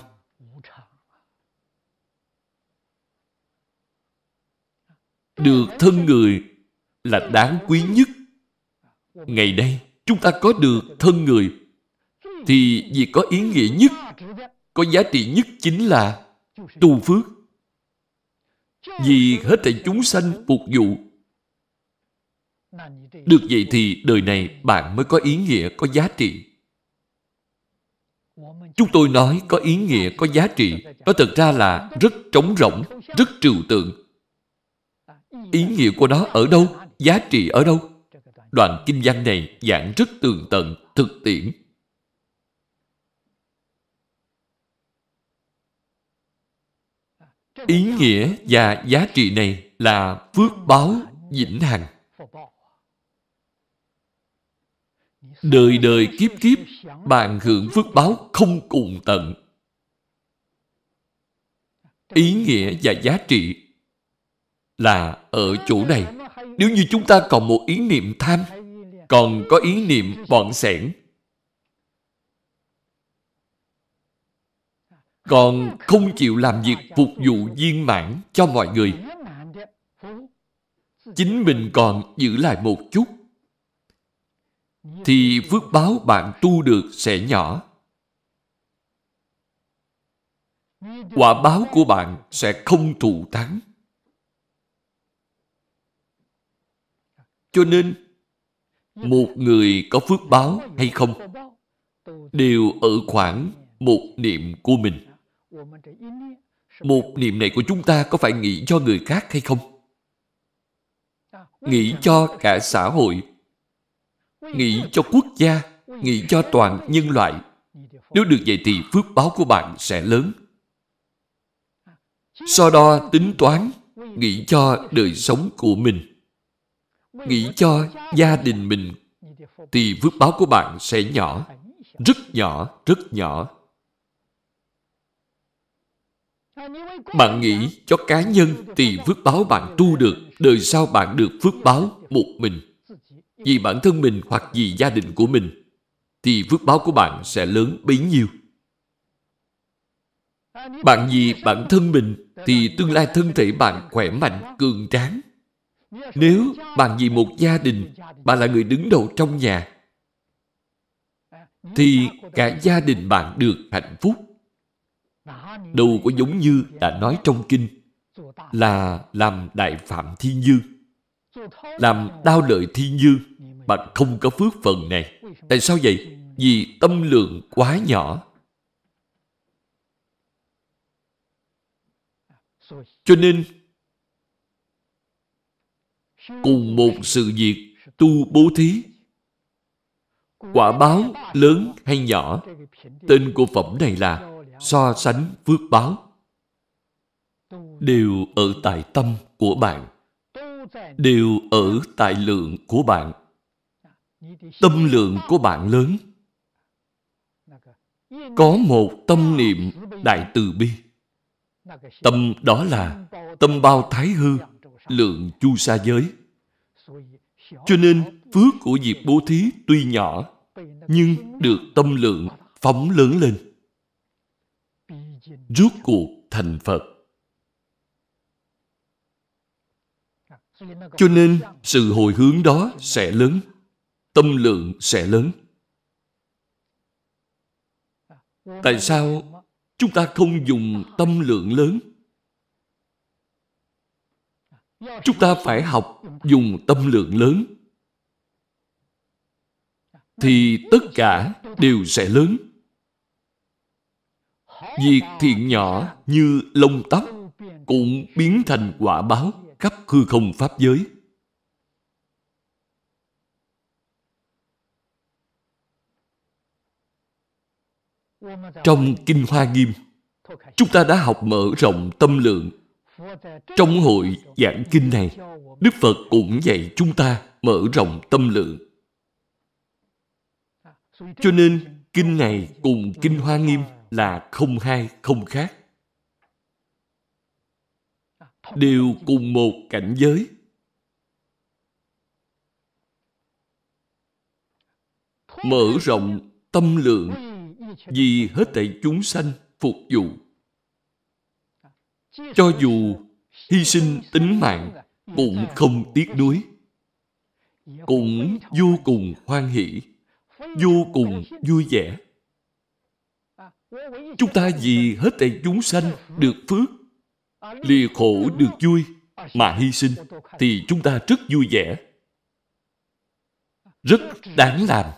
Được thân người là đáng quý nhất. Ngày đây, chúng ta có được thân người thì việc có ý nghĩa nhất, có giá trị nhất chính là tu phước. Vì hết thảy chúng sanh phục vụ. Được vậy thì đời này bạn mới có ý nghĩa, có giá trị. Chúng tôi nói có ý nghĩa, có giá trị, nó thật ra là rất trống rỗng, rất trừu tượng. Ý nghĩa của nó ở đâu? Giá trị ở đâu? Đoạn kinh văn này giảng rất tường tận, thực tiễn. Ý nghĩa và giá trị này là phước báo vĩnh hằng. Đời đời kiếp kiếp, bạn hưởng phước báo không cùng tận. Ý nghĩa và giá trị là ở chỗ này. Nếu như chúng ta còn một ý niệm tham, còn có ý niệm bọn sẻn, còn không chịu làm việc phục vụ viên mãn cho mọi người, chính mình còn giữ lại một chút, thì phước báo bạn tu được sẽ nhỏ. Quả báo của bạn sẽ không thụ thắng. Cho nên, một người có phước báo hay không đều ở khoảng một niệm của mình. Một niệm này của chúng ta có phải nghĩ cho người khác hay không? Nghĩ cho cả xã hội, nghĩ cho quốc gia, nghĩ cho toàn nhân loại. Nếu được vậy thì phước báo của bạn sẽ lớn. So đo tính toán, nghĩ cho đời sống của mình nghĩ cho gia đình mình thì phước báo của bạn sẽ nhỏ rất nhỏ rất nhỏ bạn nghĩ cho cá nhân thì phước báo bạn tu được đời sau bạn được phước báo một mình. Vì bản thân mình hoặc vì gia đình của mình thì phước báo của bạn sẽ lớn bấy nhiêu. Bạn vì bản thân mình thì tương lai thân thể bạn khỏe mạnh cường tráng. Nếu bạn vì một gia đình, bạn là người đứng đầu trong nhà, thì cả gia đình bạn được hạnh phúc. Đâu có giống như đã nói trong kinh là làm đại phạm thiên dương. Làm đau lợi thiên dương, bạn không có phước phần này. Tại sao vậy? Vì tâm lượng quá nhỏ. Cho nên cùng một sự việc tu bố thí quả báo lớn hay nhỏ tên của phẩm này là so sánh phước báo. Đều ở tại tâm của bạn. Đều ở tại lượng của bạn. Tâm lượng của bạn lớn. Có một tâm niệm đại từ bi. Tâm đó là tâm bao thái hư lượng chu sa giới. Cho nên, phước của việc bố thí tuy nhỏ, nhưng được tâm lượng phóng lớn lên. Rốt cuộc thành Phật. Cho nên, sự hồi hướng đó sẽ lớn, tâm lượng sẽ lớn. Tại sao chúng ta không dùng tâm lượng lớn chúng ta phải học dùng tâm lượng lớn thì tất cả đều sẽ lớn việc thiện nhỏ như lông tóc cũng biến thành quả báo khắp hư không pháp giới trong kinh hoa nghiêm chúng ta đã học mở rộng tâm lượng trong hội giảng kinh này, Đức Phật cũng dạy chúng ta mở rộng tâm lượng. Cho nên, kinh này cùng kinh Hoa Nghiêm là không hai, không khác. Đều cùng một cảnh giới. Mở rộng tâm lượng vì hết thảy chúng sanh phục vụ cho dù hy sinh tính mạng cũng không tiếc nuối cũng vô cùng hoan hỷ vô cùng vui vẻ Chúng ta vì hết thảy chúng sanh được phước, lìa khổ được vui mà hy sinh, thì chúng ta rất vui vẻ. Rất đáng làm.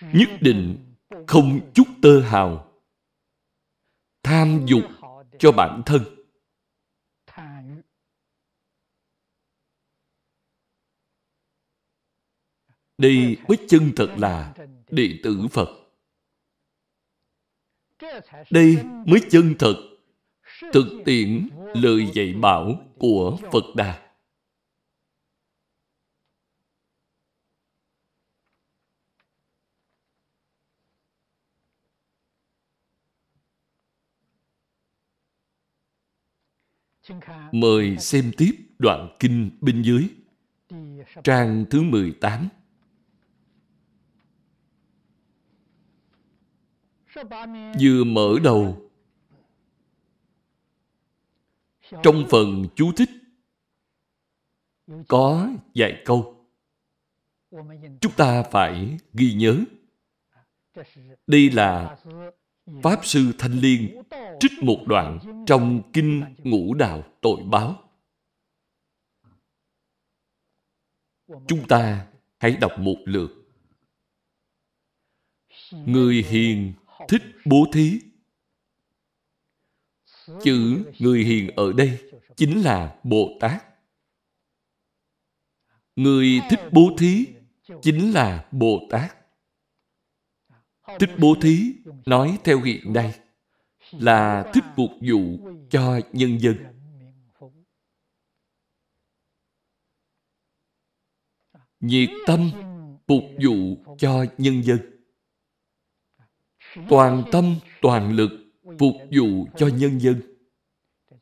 Nhất định không chút tơ hào tham dục cho bản thân đây mới chân thật là đệ tử phật đây mới chân thật thực tiễn lời dạy bảo của phật đà Mời xem tiếp đoạn kinh bên dưới, trang thứ 18. Vừa mở đầu, trong phần chú thích có vài câu chúng ta phải ghi nhớ đây là pháp sư thanh liên trích một đoạn trong Kinh Ngũ Đạo Tội Báo. Chúng ta hãy đọc một lượt. Người hiền thích bố thí. Chữ người hiền ở đây chính là Bồ Tát. Người thích bố thí chính là Bồ Tát. Thích bố thí, nói theo hiện nay, là thích phục vụ cho nhân dân. Nhiệt tâm phục vụ cho nhân dân. Toàn tâm, toàn lực phục vụ cho nhân dân.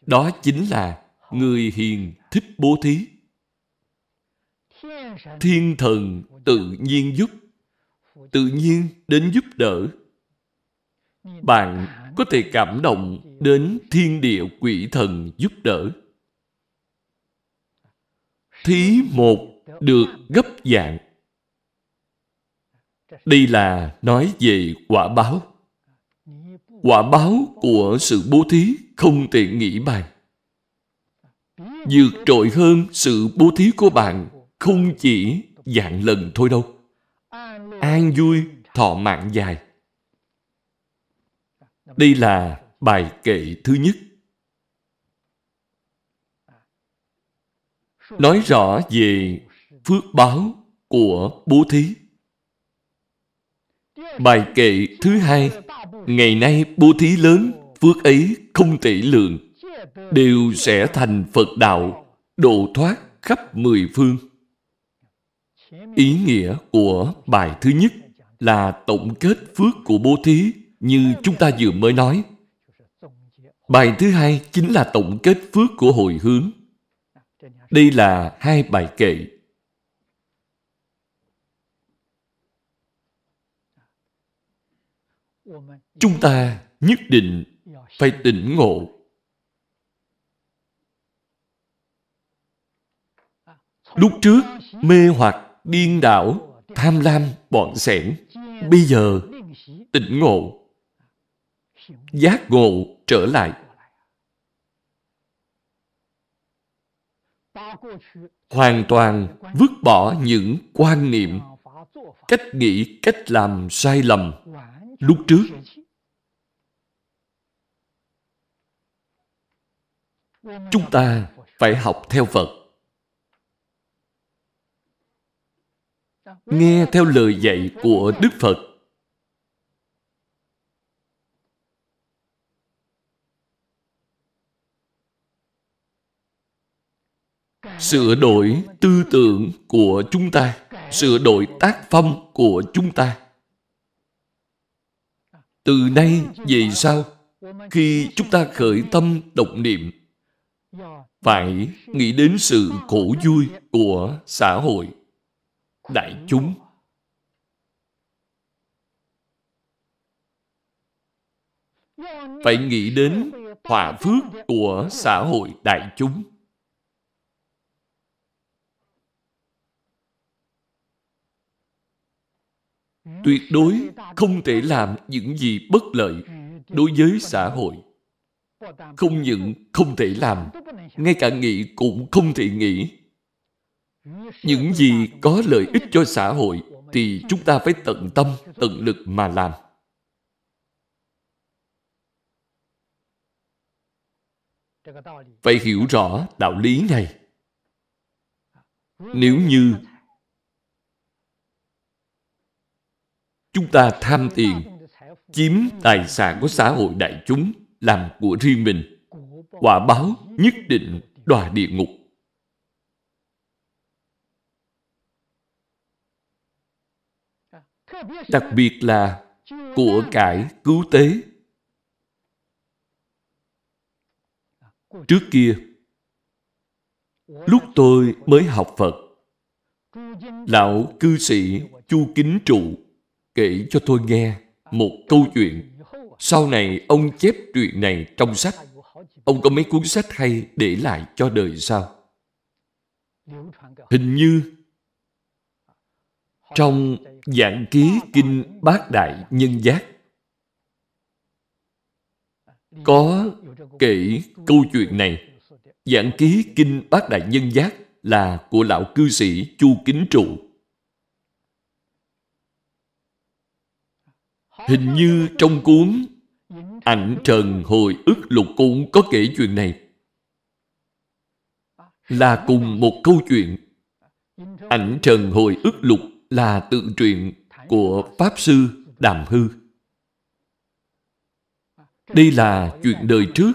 Đó chính là người hiền thích bố thí. Thiên thần tự nhiên giúp, tự nhiên đến giúp đỡ. Bạn có thể cảm động đến thiên địa quỷ thần giúp đỡ. Thí một được gấp dạng. Đây là nói về quả báo. Quả báo của sự bố thí không thể nghĩ bàn. Vượt trội hơn sự bố thí của bạn không chỉ dạng lần thôi đâu. An vui, thọ mạng dài. Đây là bài kệ thứ nhất. Nói rõ về phước báo của bố thí. Bài kệ thứ hai, ngày nay bố thí lớn, phước ấy không thể lượng, đều sẽ thành Phật đạo, độ thoát khắp mười phương. Ý nghĩa của bài thứ nhất là tổng kết phước của bố thí như chúng ta vừa mới nói. Bài thứ hai chính là tổng kết phước của hồi hướng. Đây là hai bài kệ. Chúng ta nhất định phải tỉnh ngộ. Lúc trước, mê hoặc, điên đảo, tham lam, bọn sẻn. Bây giờ, tỉnh ngộ giác ngộ trở lại. Hoàn toàn vứt bỏ những quan niệm, cách nghĩ, cách làm sai lầm lúc trước. Chúng ta phải học theo Phật. Nghe theo lời dạy của Đức Phật sửa đổi tư tưởng của chúng ta, sửa đổi tác phong của chúng ta từ nay về sau, khi chúng ta khởi tâm động niệm phải nghĩ đến sự khổ vui của xã hội. Đại chúng. Phải nghĩ đến hòa phước của xã hội đại chúng. Tuyệt đối không thể làm những gì bất lợi đối với xã hội. Không những không thể làm, ngay cả nghĩ cũng không thể nghĩ. Những gì có lợi ích cho xã hội thì chúng ta phải tận tâm, tận lực mà làm. Phải hiểu rõ đạo lý này. Nếu như chúng ta tham tiền, chiếm tài sản của xã hội đại chúng làm của riêng mình, quả báo nhất định đọa địa ngục. Đặc biệt là của cải cứu tế. Trước kia, lúc tôi mới học Phật, lão cư sĩ Chu Kính Trụ kể cho tôi nghe một câu chuyện. Sau này ông chép chuyện này trong sách. Ông có mấy cuốn sách hay để lại cho đời sau. Hình như trong giảng ký kinh bát đại nhân giác có kể câu chuyện này. Giảng ký kinh bát đại nhân giác là của lão cư sĩ Chu Kính Trụ. Hình như trong cuốn Ảnh Trần Hồi ức lục cũng có kể chuyện này. Là cùng một câu chuyện. Ảnh Trần Hồi ức lục là tự truyện của Pháp Sư Đàm Hư. Đây là chuyện đời trước,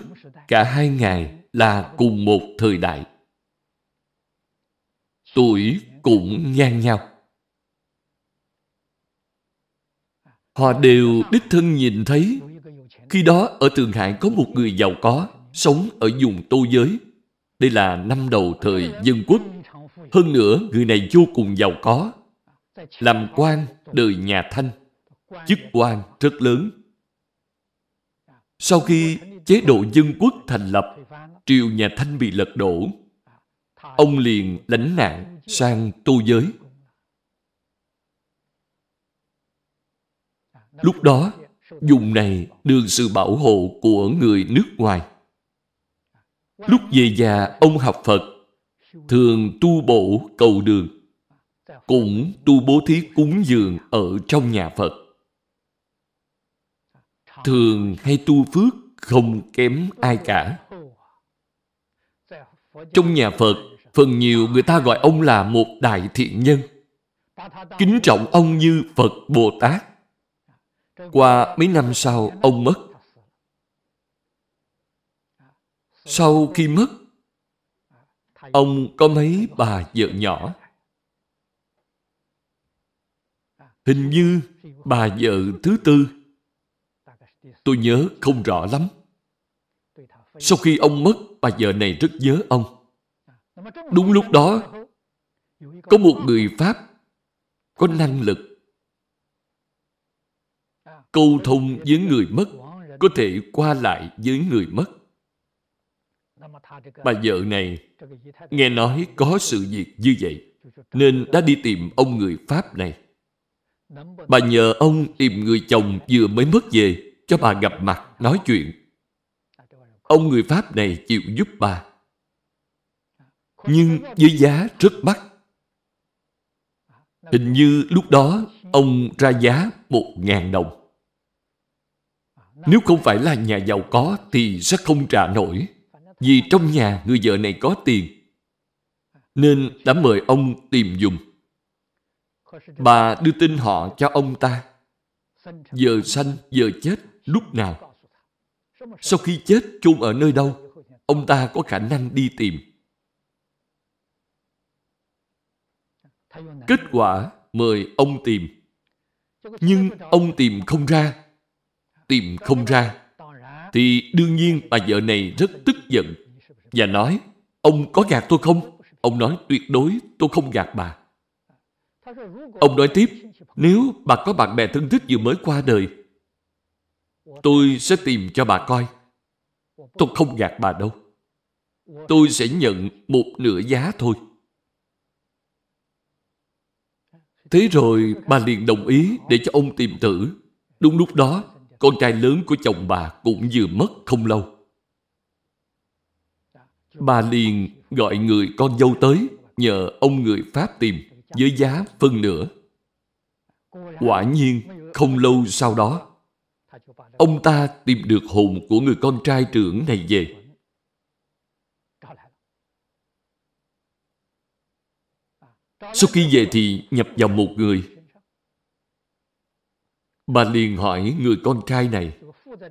cả hai ngài là cùng một thời đại. Tuổi cũng ngang nhau. Họ đều đích thân nhìn thấy khi đó ở Thượng Hải có một người giàu có sống ở vùng tô giới. Đây là năm đầu thời dân quốc. Hơn nữa, người này vô cùng giàu có. Làm quan đời nhà Thanh. Chức quan rất lớn. Sau khi chế độ dân quốc thành lập, triều nhà Thanh bị lật đổ. Ông liền lánh nạn sang tô giới. Lúc đó, dùng này được sự bảo hộ của người nước ngoài. Lúc về già, ông học Phật, thường tu bổ cầu đường, cũng tu bố thí cúng dường ở trong nhà Phật. Thường hay tu phước không kém ai cả. Trong nhà Phật, phần nhiều người ta gọi ông là một đại thiện nhân. Kính trọng ông như Phật Bồ Tát. Qua mấy năm sau, ông mất. Sau khi mất, ông có mấy bà vợ nhỏ. Hình như bà vợ thứ tư. Tôi nhớ không rõ lắm. Sau khi ông mất, bà vợ này rất nhớ ông. Đúng lúc đó, có một người Pháp có năng lực câu thông với người mất, có thể qua lại với người mất. Bà vợ này nghe nói có sự việc như vậy, nên đã đi tìm ông người pháp này. Bà nhờ ông tìm người chồng vừa mới mất về, cho bà gặp mặt nói chuyện. Ông người pháp này chịu giúp bà. Nhưng với giá rất mắc. Hình như lúc đó ông ra giá một ngàn đồng nếu không phải là nhà giàu có thì sẽ không trả nổi. Vì trong nhà người vợ này có tiền. Nên đã mời ông tìm dùng. Bà đưa tin họ cho ông ta. Giờ sanh, giờ chết, lúc nào. Sau khi chết chôn ở nơi đâu, ông ta có khả năng đi tìm. Kết quả mời ông tìm. Nhưng ông tìm không ra tìm không ra, thì đương nhiên bà vợ này rất tức giận và nói, ông có gạt tôi không? Ông nói tuyệt đối tôi không gạt bà. Ông nói tiếp, nếu bà có bạn bè thân thích vừa mới qua đời, tôi sẽ tìm cho bà coi. Tôi không gạt bà đâu. Tôi sẽ nhận một nửa giá thôi. Thế rồi bà liền đồng ý để cho ông tìm thử. Đúng lúc đó, con trai lớn của chồng bà cũng vừa mất không lâu. Bà liền gọi người con dâu tới nhờ ông người Pháp tìm với giá phân nửa. Quả nhiên, không lâu sau đó, ông ta tìm được hồn của người con trai trưởng này về. Sau khi về thì nhập vào một người. Bà liền hỏi người con trai này,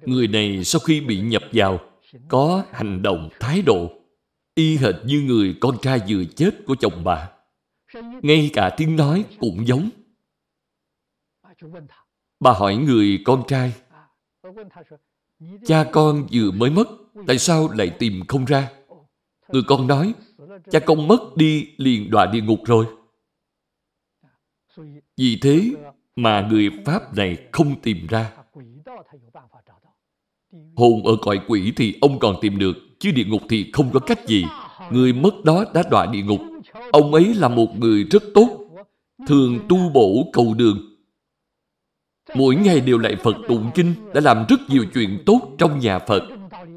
người này sau khi bị nhập vào, có hành động, thái độ, y hệt như người con trai vừa chết của chồng bà. Ngay cả tiếng nói cũng giống. Bà hỏi người con trai, cha con vừa mới mất, tại sao lại tìm không ra? Người con nói, cha con mất đi liền đọa địa ngục rồi. Vì thế mà người Pháp này không tìm ra. Hồn ở cõi quỷ thì ông còn tìm được, chứ địa ngục thì không có cách gì. Người mất đó đã đọa địa ngục. Ông ấy là một người rất tốt, thường tu bổ cầu đường. Mỗi ngày đều lại Phật tụng kinh, đã làm rất nhiều chuyện tốt trong nhà Phật.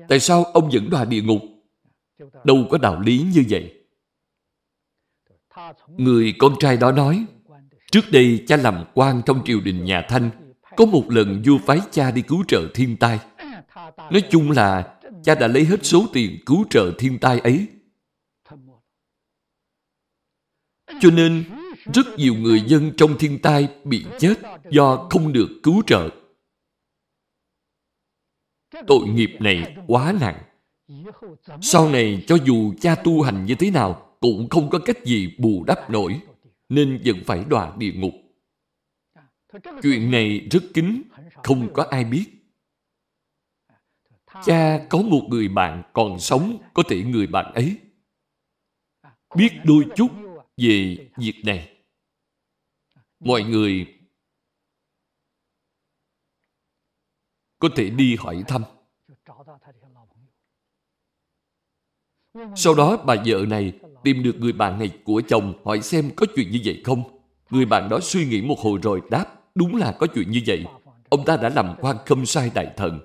Tại sao ông vẫn đọa địa ngục? Đâu có đạo lý như vậy. Người con trai đó nói, Trước đây cha làm quan trong triều đình nhà Thanh, có một lần vua phái cha đi cứu trợ thiên tai. Nói chung là cha đã lấy hết số tiền cứu trợ thiên tai ấy. Cho nên, rất nhiều người dân trong thiên tai bị chết do không được cứu trợ. Tội nghiệp này quá nặng. Sau này cho dù cha tu hành như thế nào cũng không có cách gì bù đắp nổi nên vẫn phải đọa địa ngục. Chuyện này rất kín, không có ai biết. Cha có một người bạn còn sống, có thể người bạn ấy biết đôi chút về việc này. Mọi người có thể đi hỏi thăm. Sau đó bà vợ này tìm được người bạn này của chồng, hỏi xem có chuyện như vậy không. Người bạn đó suy nghĩ một hồi rồi đáp, đúng là có chuyện như vậy. Ông ta đã làm quan khâm sai đại thần.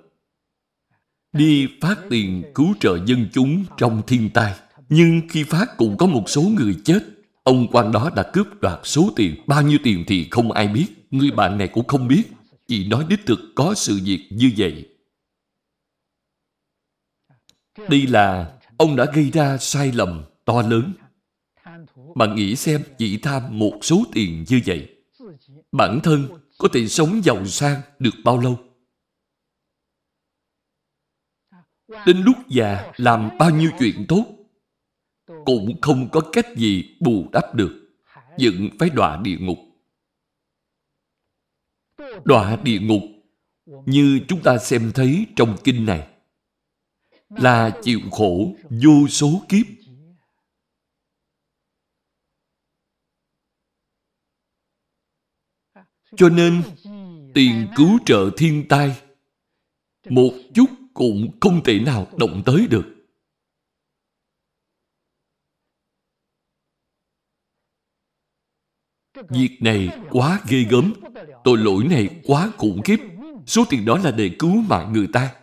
Đi phát tiền cứu trợ dân chúng trong thiên tai. Nhưng khi phát cũng có một số người chết. Ông quan đó đã cướp đoạt số tiền. Bao nhiêu tiền thì không ai biết. Người bạn này cũng không biết. Chỉ nói đích thực có sự việc như vậy. Đây là, ông đã gây ra sai lầm to lớn. Bạn nghĩ xem chỉ tham một số tiền như vậy, bản thân có thể sống giàu sang được bao lâu? Đến lúc già làm bao nhiêu chuyện tốt, cũng không có cách gì bù đắp được, vẫn phải đọa địa ngục. Đọa địa ngục như chúng ta xem thấy trong kinh này là chịu khổ vô số kiếp Cho nên, tiền cứu trợ thiên tai một chút cũng không thể nào động tới được. Việc này quá ghê gớm, tội lỗi này quá khủng khiếp. Số tiền đó là để cứu mạng người ta.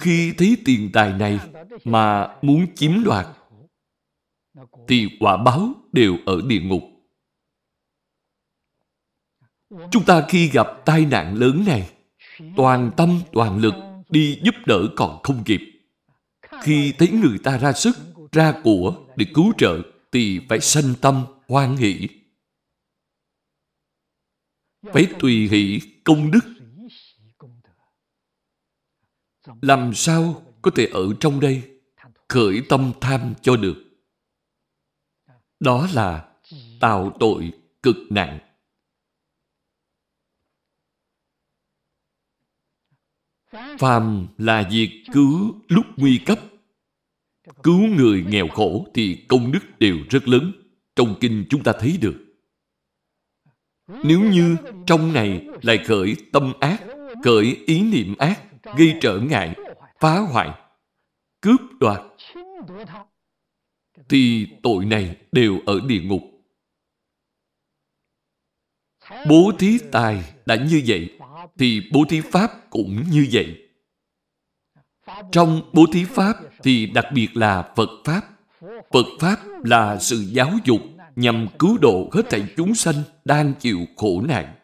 Khi thấy tiền tài này mà muốn chiếm đoạt, thì quả báo đều ở địa ngục. Chúng ta khi gặp tai nạn lớn này, toàn tâm toàn lực đi giúp đỡ còn không kịp. Khi thấy người ta ra sức, ra của để cứu trợ thì phải sanh tâm hoan hỷ. Phải tùy hỷ công đức. Làm sao có thể ở trong đây khởi tâm tham cho được? Đó là tạo tội cực nặng. Phàm là việc cứu lúc nguy cấp. Cứu người nghèo khổ thì công đức đều rất lớn. Trong kinh chúng ta thấy được. Nếu như trong này lại khởi tâm ác, khởi ý niệm ác, gây trở ngại, phá hoại, cướp đoạt, thì tội này đều ở địa ngục. Bố thí tài đã như vậy, thì bố thí pháp cũng như vậy. Trong bố thí pháp thì đặc biệt là Phật Pháp. Phật Pháp là sự giáo dục nhằm cứu độ hết thảy chúng sanh đang chịu khổ nạn.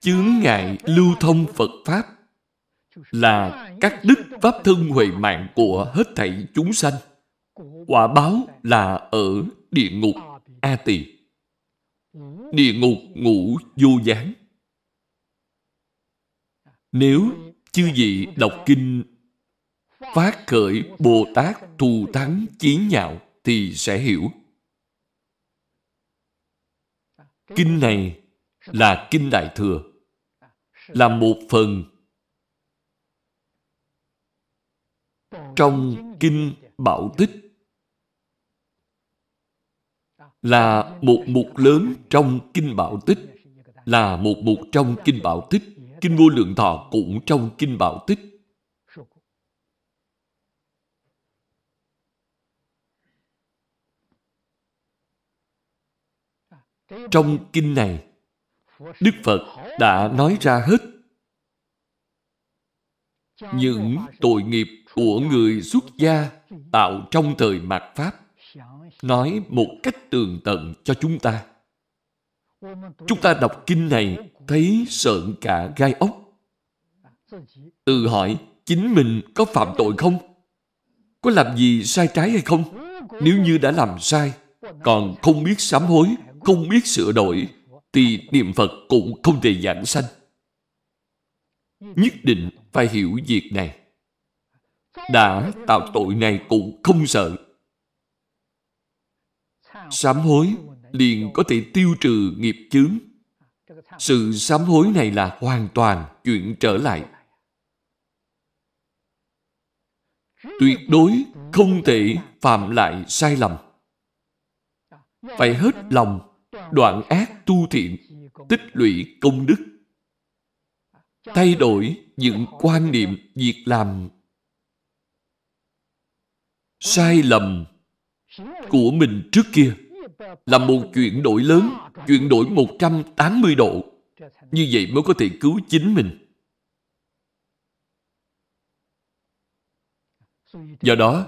Chướng ngại lưu thông Phật Pháp là các đức Pháp thân huệ mạng của hết thảy chúng sanh. Quả báo là ở địa ngục A Tỳ. Địa ngục ngủ vô gián. Nếu chư vị đọc kinh phát khởi Bồ Tát thù thắng chí nhạo thì sẽ hiểu. Kinh này là Kinh Đại Thừa, là một phần trong Kinh Bảo Tích, là một mục lớn trong Kinh Bảo Tích, là một mục trong Kinh Bảo Tích, Kinh Vô Lượng Thọ cũng trong Kinh Bảo Tích. Trong kinh này, Đức Phật đã nói ra hết những tội nghiệp của người xuất gia tạo trong thời mạt Pháp nói một cách tường tận cho chúng ta. Chúng ta đọc kinh này thấy sợn cả gai ốc. Tự hỏi chính mình có phạm tội không? Có làm gì sai trái hay không? Nếu như đã làm sai, còn không biết sám hối, không biết sửa đổi, thì niệm Phật cũng không thể giảng sanh. Nhất định phải hiểu việc này. Đã tạo tội này cũng không sợ. Sám hối liền có thể tiêu trừ nghiệp chướng. Sự sám hối này là hoàn toàn chuyện trở lại. Tuyệt đối không thể phạm lại sai lầm. Phải hết lòng đoạn ác tu thiện, tích lũy công đức. Thay đổi những quan niệm, việc làm sai lầm của mình trước kia là một chuyển đổi lớn, chuyển đổi 180 độ. Như vậy mới có thể cứu chính mình. Do đó,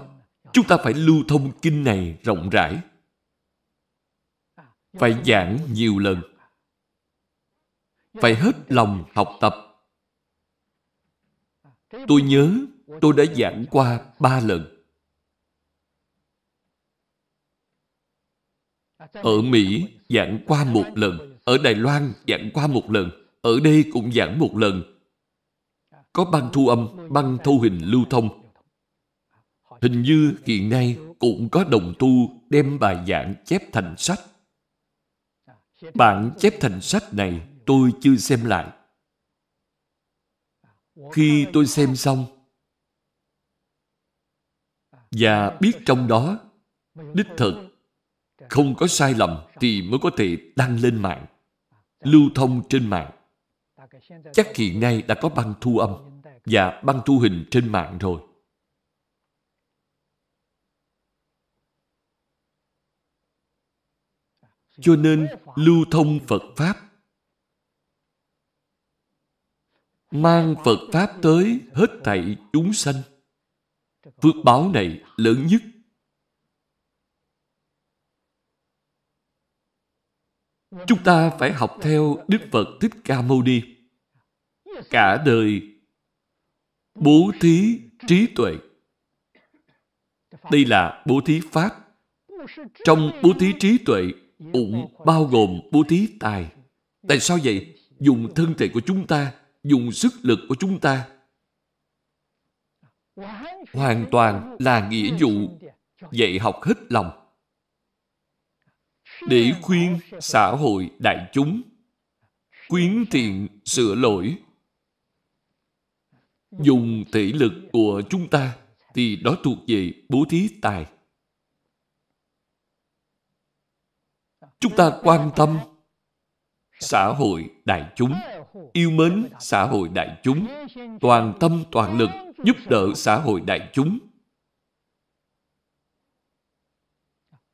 chúng ta phải lưu thông kinh này rộng rãi phải giảng nhiều lần phải hết lòng học tập tôi nhớ tôi đã giảng qua ba lần ở mỹ, giảng qua một lần. Ở đài loan, giảng qua một lần. Ở đây cũng giảng một lần. Có băng thu âm, băng thu hình lưu thông. Hình như hiện nay cũng có đồng tu đem bài giảng chép thành sách. Bản chép thành sách này tôi chưa xem lại. Khi tôi xem xong, và biết trong đó đích thực không có sai lầm thì mới có thể đăng lên mạng, lưu thông trên mạng. Chắc hiện nay đã có băng thu âm và băng thu hình trên mạng rồi. Cho nên lưu thông Phật Pháp mang Phật Pháp tới hết thảy chúng sanh. Phước báo này lớn nhất. Chúng ta phải học theo Đức Phật Thích Ca Mâu Ni. Cả đời bố thí trí tuệ. Đây là bố thí Pháp. Trong bố thí trí tuệ cũng bao gồm bố thí tài. Tại sao vậy? Dùng thân thể của chúng ta, dùng sức lực của chúng ta. Hoàn toàn là nghĩa vụ dạy học hết lòng. Để khuyên xã hội đại chúng, quyến thiện sửa lỗi. Dùng thể lực của chúng ta thì đó thuộc về bố thí tài. Chúng ta quan tâm xã hội đại chúng, yêu mến xã hội đại chúng, toàn tâm toàn lực giúp đỡ xã hội đại chúng.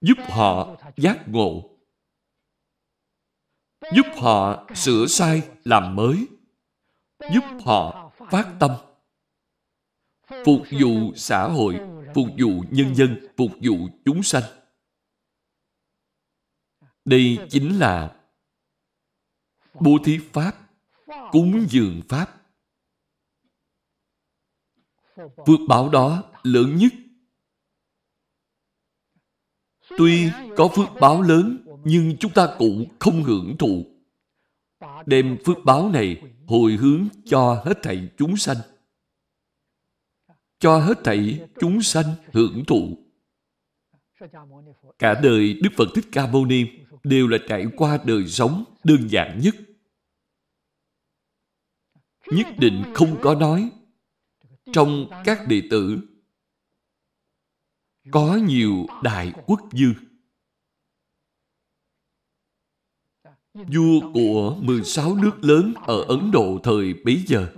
Giúp họ giác ngộ, giúp họ sửa sai làm mới, giúp họ phát tâm. Phục vụ xã hội, phục vụ nhân dân, phục vụ chúng sanh. Đây chính là bố thí pháp, cúng dường pháp. Phước báo đó lớn nhất tuy có phước báo lớn, nhưng chúng ta cũng không hưởng thụ. Đem phước báo này hồi hướng cho hết thảy chúng sanh. Cho hết thảy chúng sanh hưởng thụ. Cả đời đức phật thích ca mâu ni đều là trải qua đời sống đơn giản nhất. Nhất định không có nói. Trong các đệ tử có nhiều đại quốc dư vua của 16 nước lớn ở Ấn Độ thời bấy giờ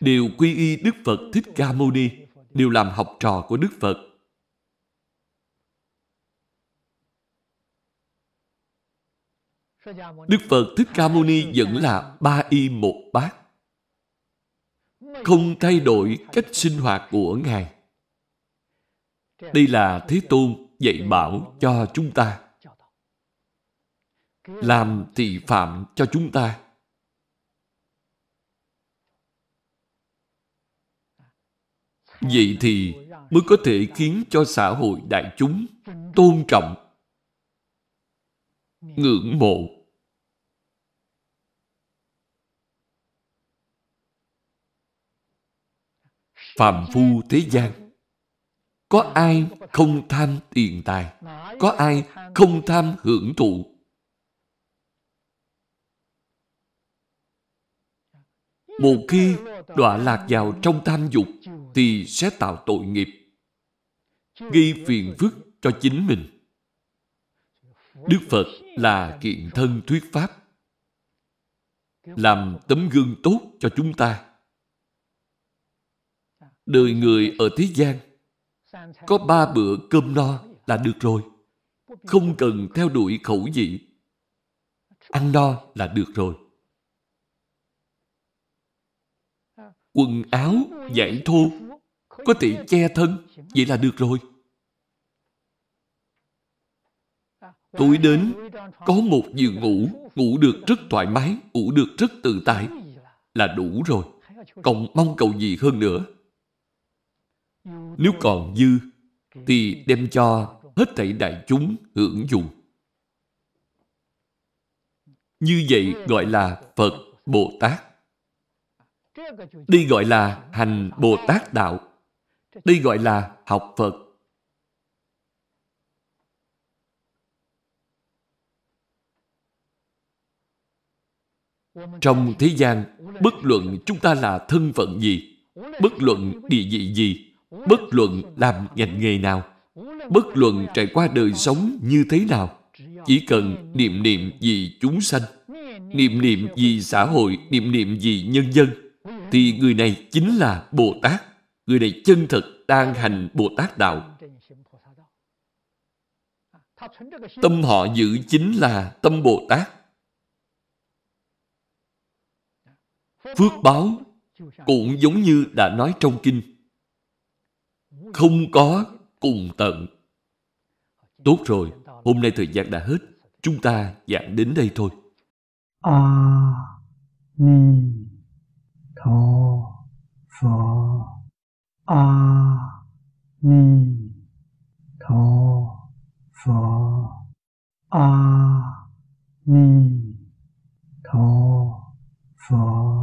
đều quy y Đức Phật Thích Ca Mâu Ni, đều làm học trò của Đức Phật. Đức Phật Thích Ca Mâu Ni vẫn là ba y một bát. Không thay đổi cách sinh hoạt của Ngài. Đây là Thế Tôn dạy bảo cho chúng ta. Làm thị phạm cho chúng ta. Vậy thì mới có thể khiến cho xã hội đại chúng tôn trọng, ngưỡng mộ phàm phu thế gian có ai không tham tiền tài? Có ai không tham hưởng thụ? Một khi đọa lạc vào trong tham dục thì sẽ tạo tội nghiệp, gây phiền phức cho chính mình. Đức phật là kiện thân thuyết pháp, làm tấm gương tốt cho chúng ta. Đời người ở thế gian có ba bữa cơm no là được rồi. Không cần theo đuổi khẩu vị. Ăn no là được rồi. Quần áo giải thô có thể che thân, vậy là được rồi. Tối đến, có một giường ngủ ngủ được rất thoải mái, ngủ được rất tự tại, là đủ rồi. Còn mong cầu gì hơn nữa? Nếu còn dư, thì đem cho hết thảy đại chúng hưởng dụng. Như vậy gọi là Phật Bồ Tát. Đây gọi là hành Bồ Tát Đạo. Đây gọi là học Phật. Trong thế gian, bất luận chúng ta là thân phận gì, bất luận địa vị gì, bất luận làm ngành nghề nào, bất luận trải qua đời sống như thế nào, chỉ cần niệm niệm vì chúng sanh, niệm niệm vì xã hội, niệm niệm vì nhân dân, thì người này chính là Bồ Tát. Người này chân thực đang hành Bồ Tát Đạo. Tâm họ giữ chính là tâm Bồ Tát. Phước báo cũng giống như đã nói trong kinh không có cùng tận. Tốt rồi, hôm nay thời gian đã hết. Chúng ta giảng đến đây thôi. A Ni Tho Phở A Ni Tho Phở A Ni Tho Phở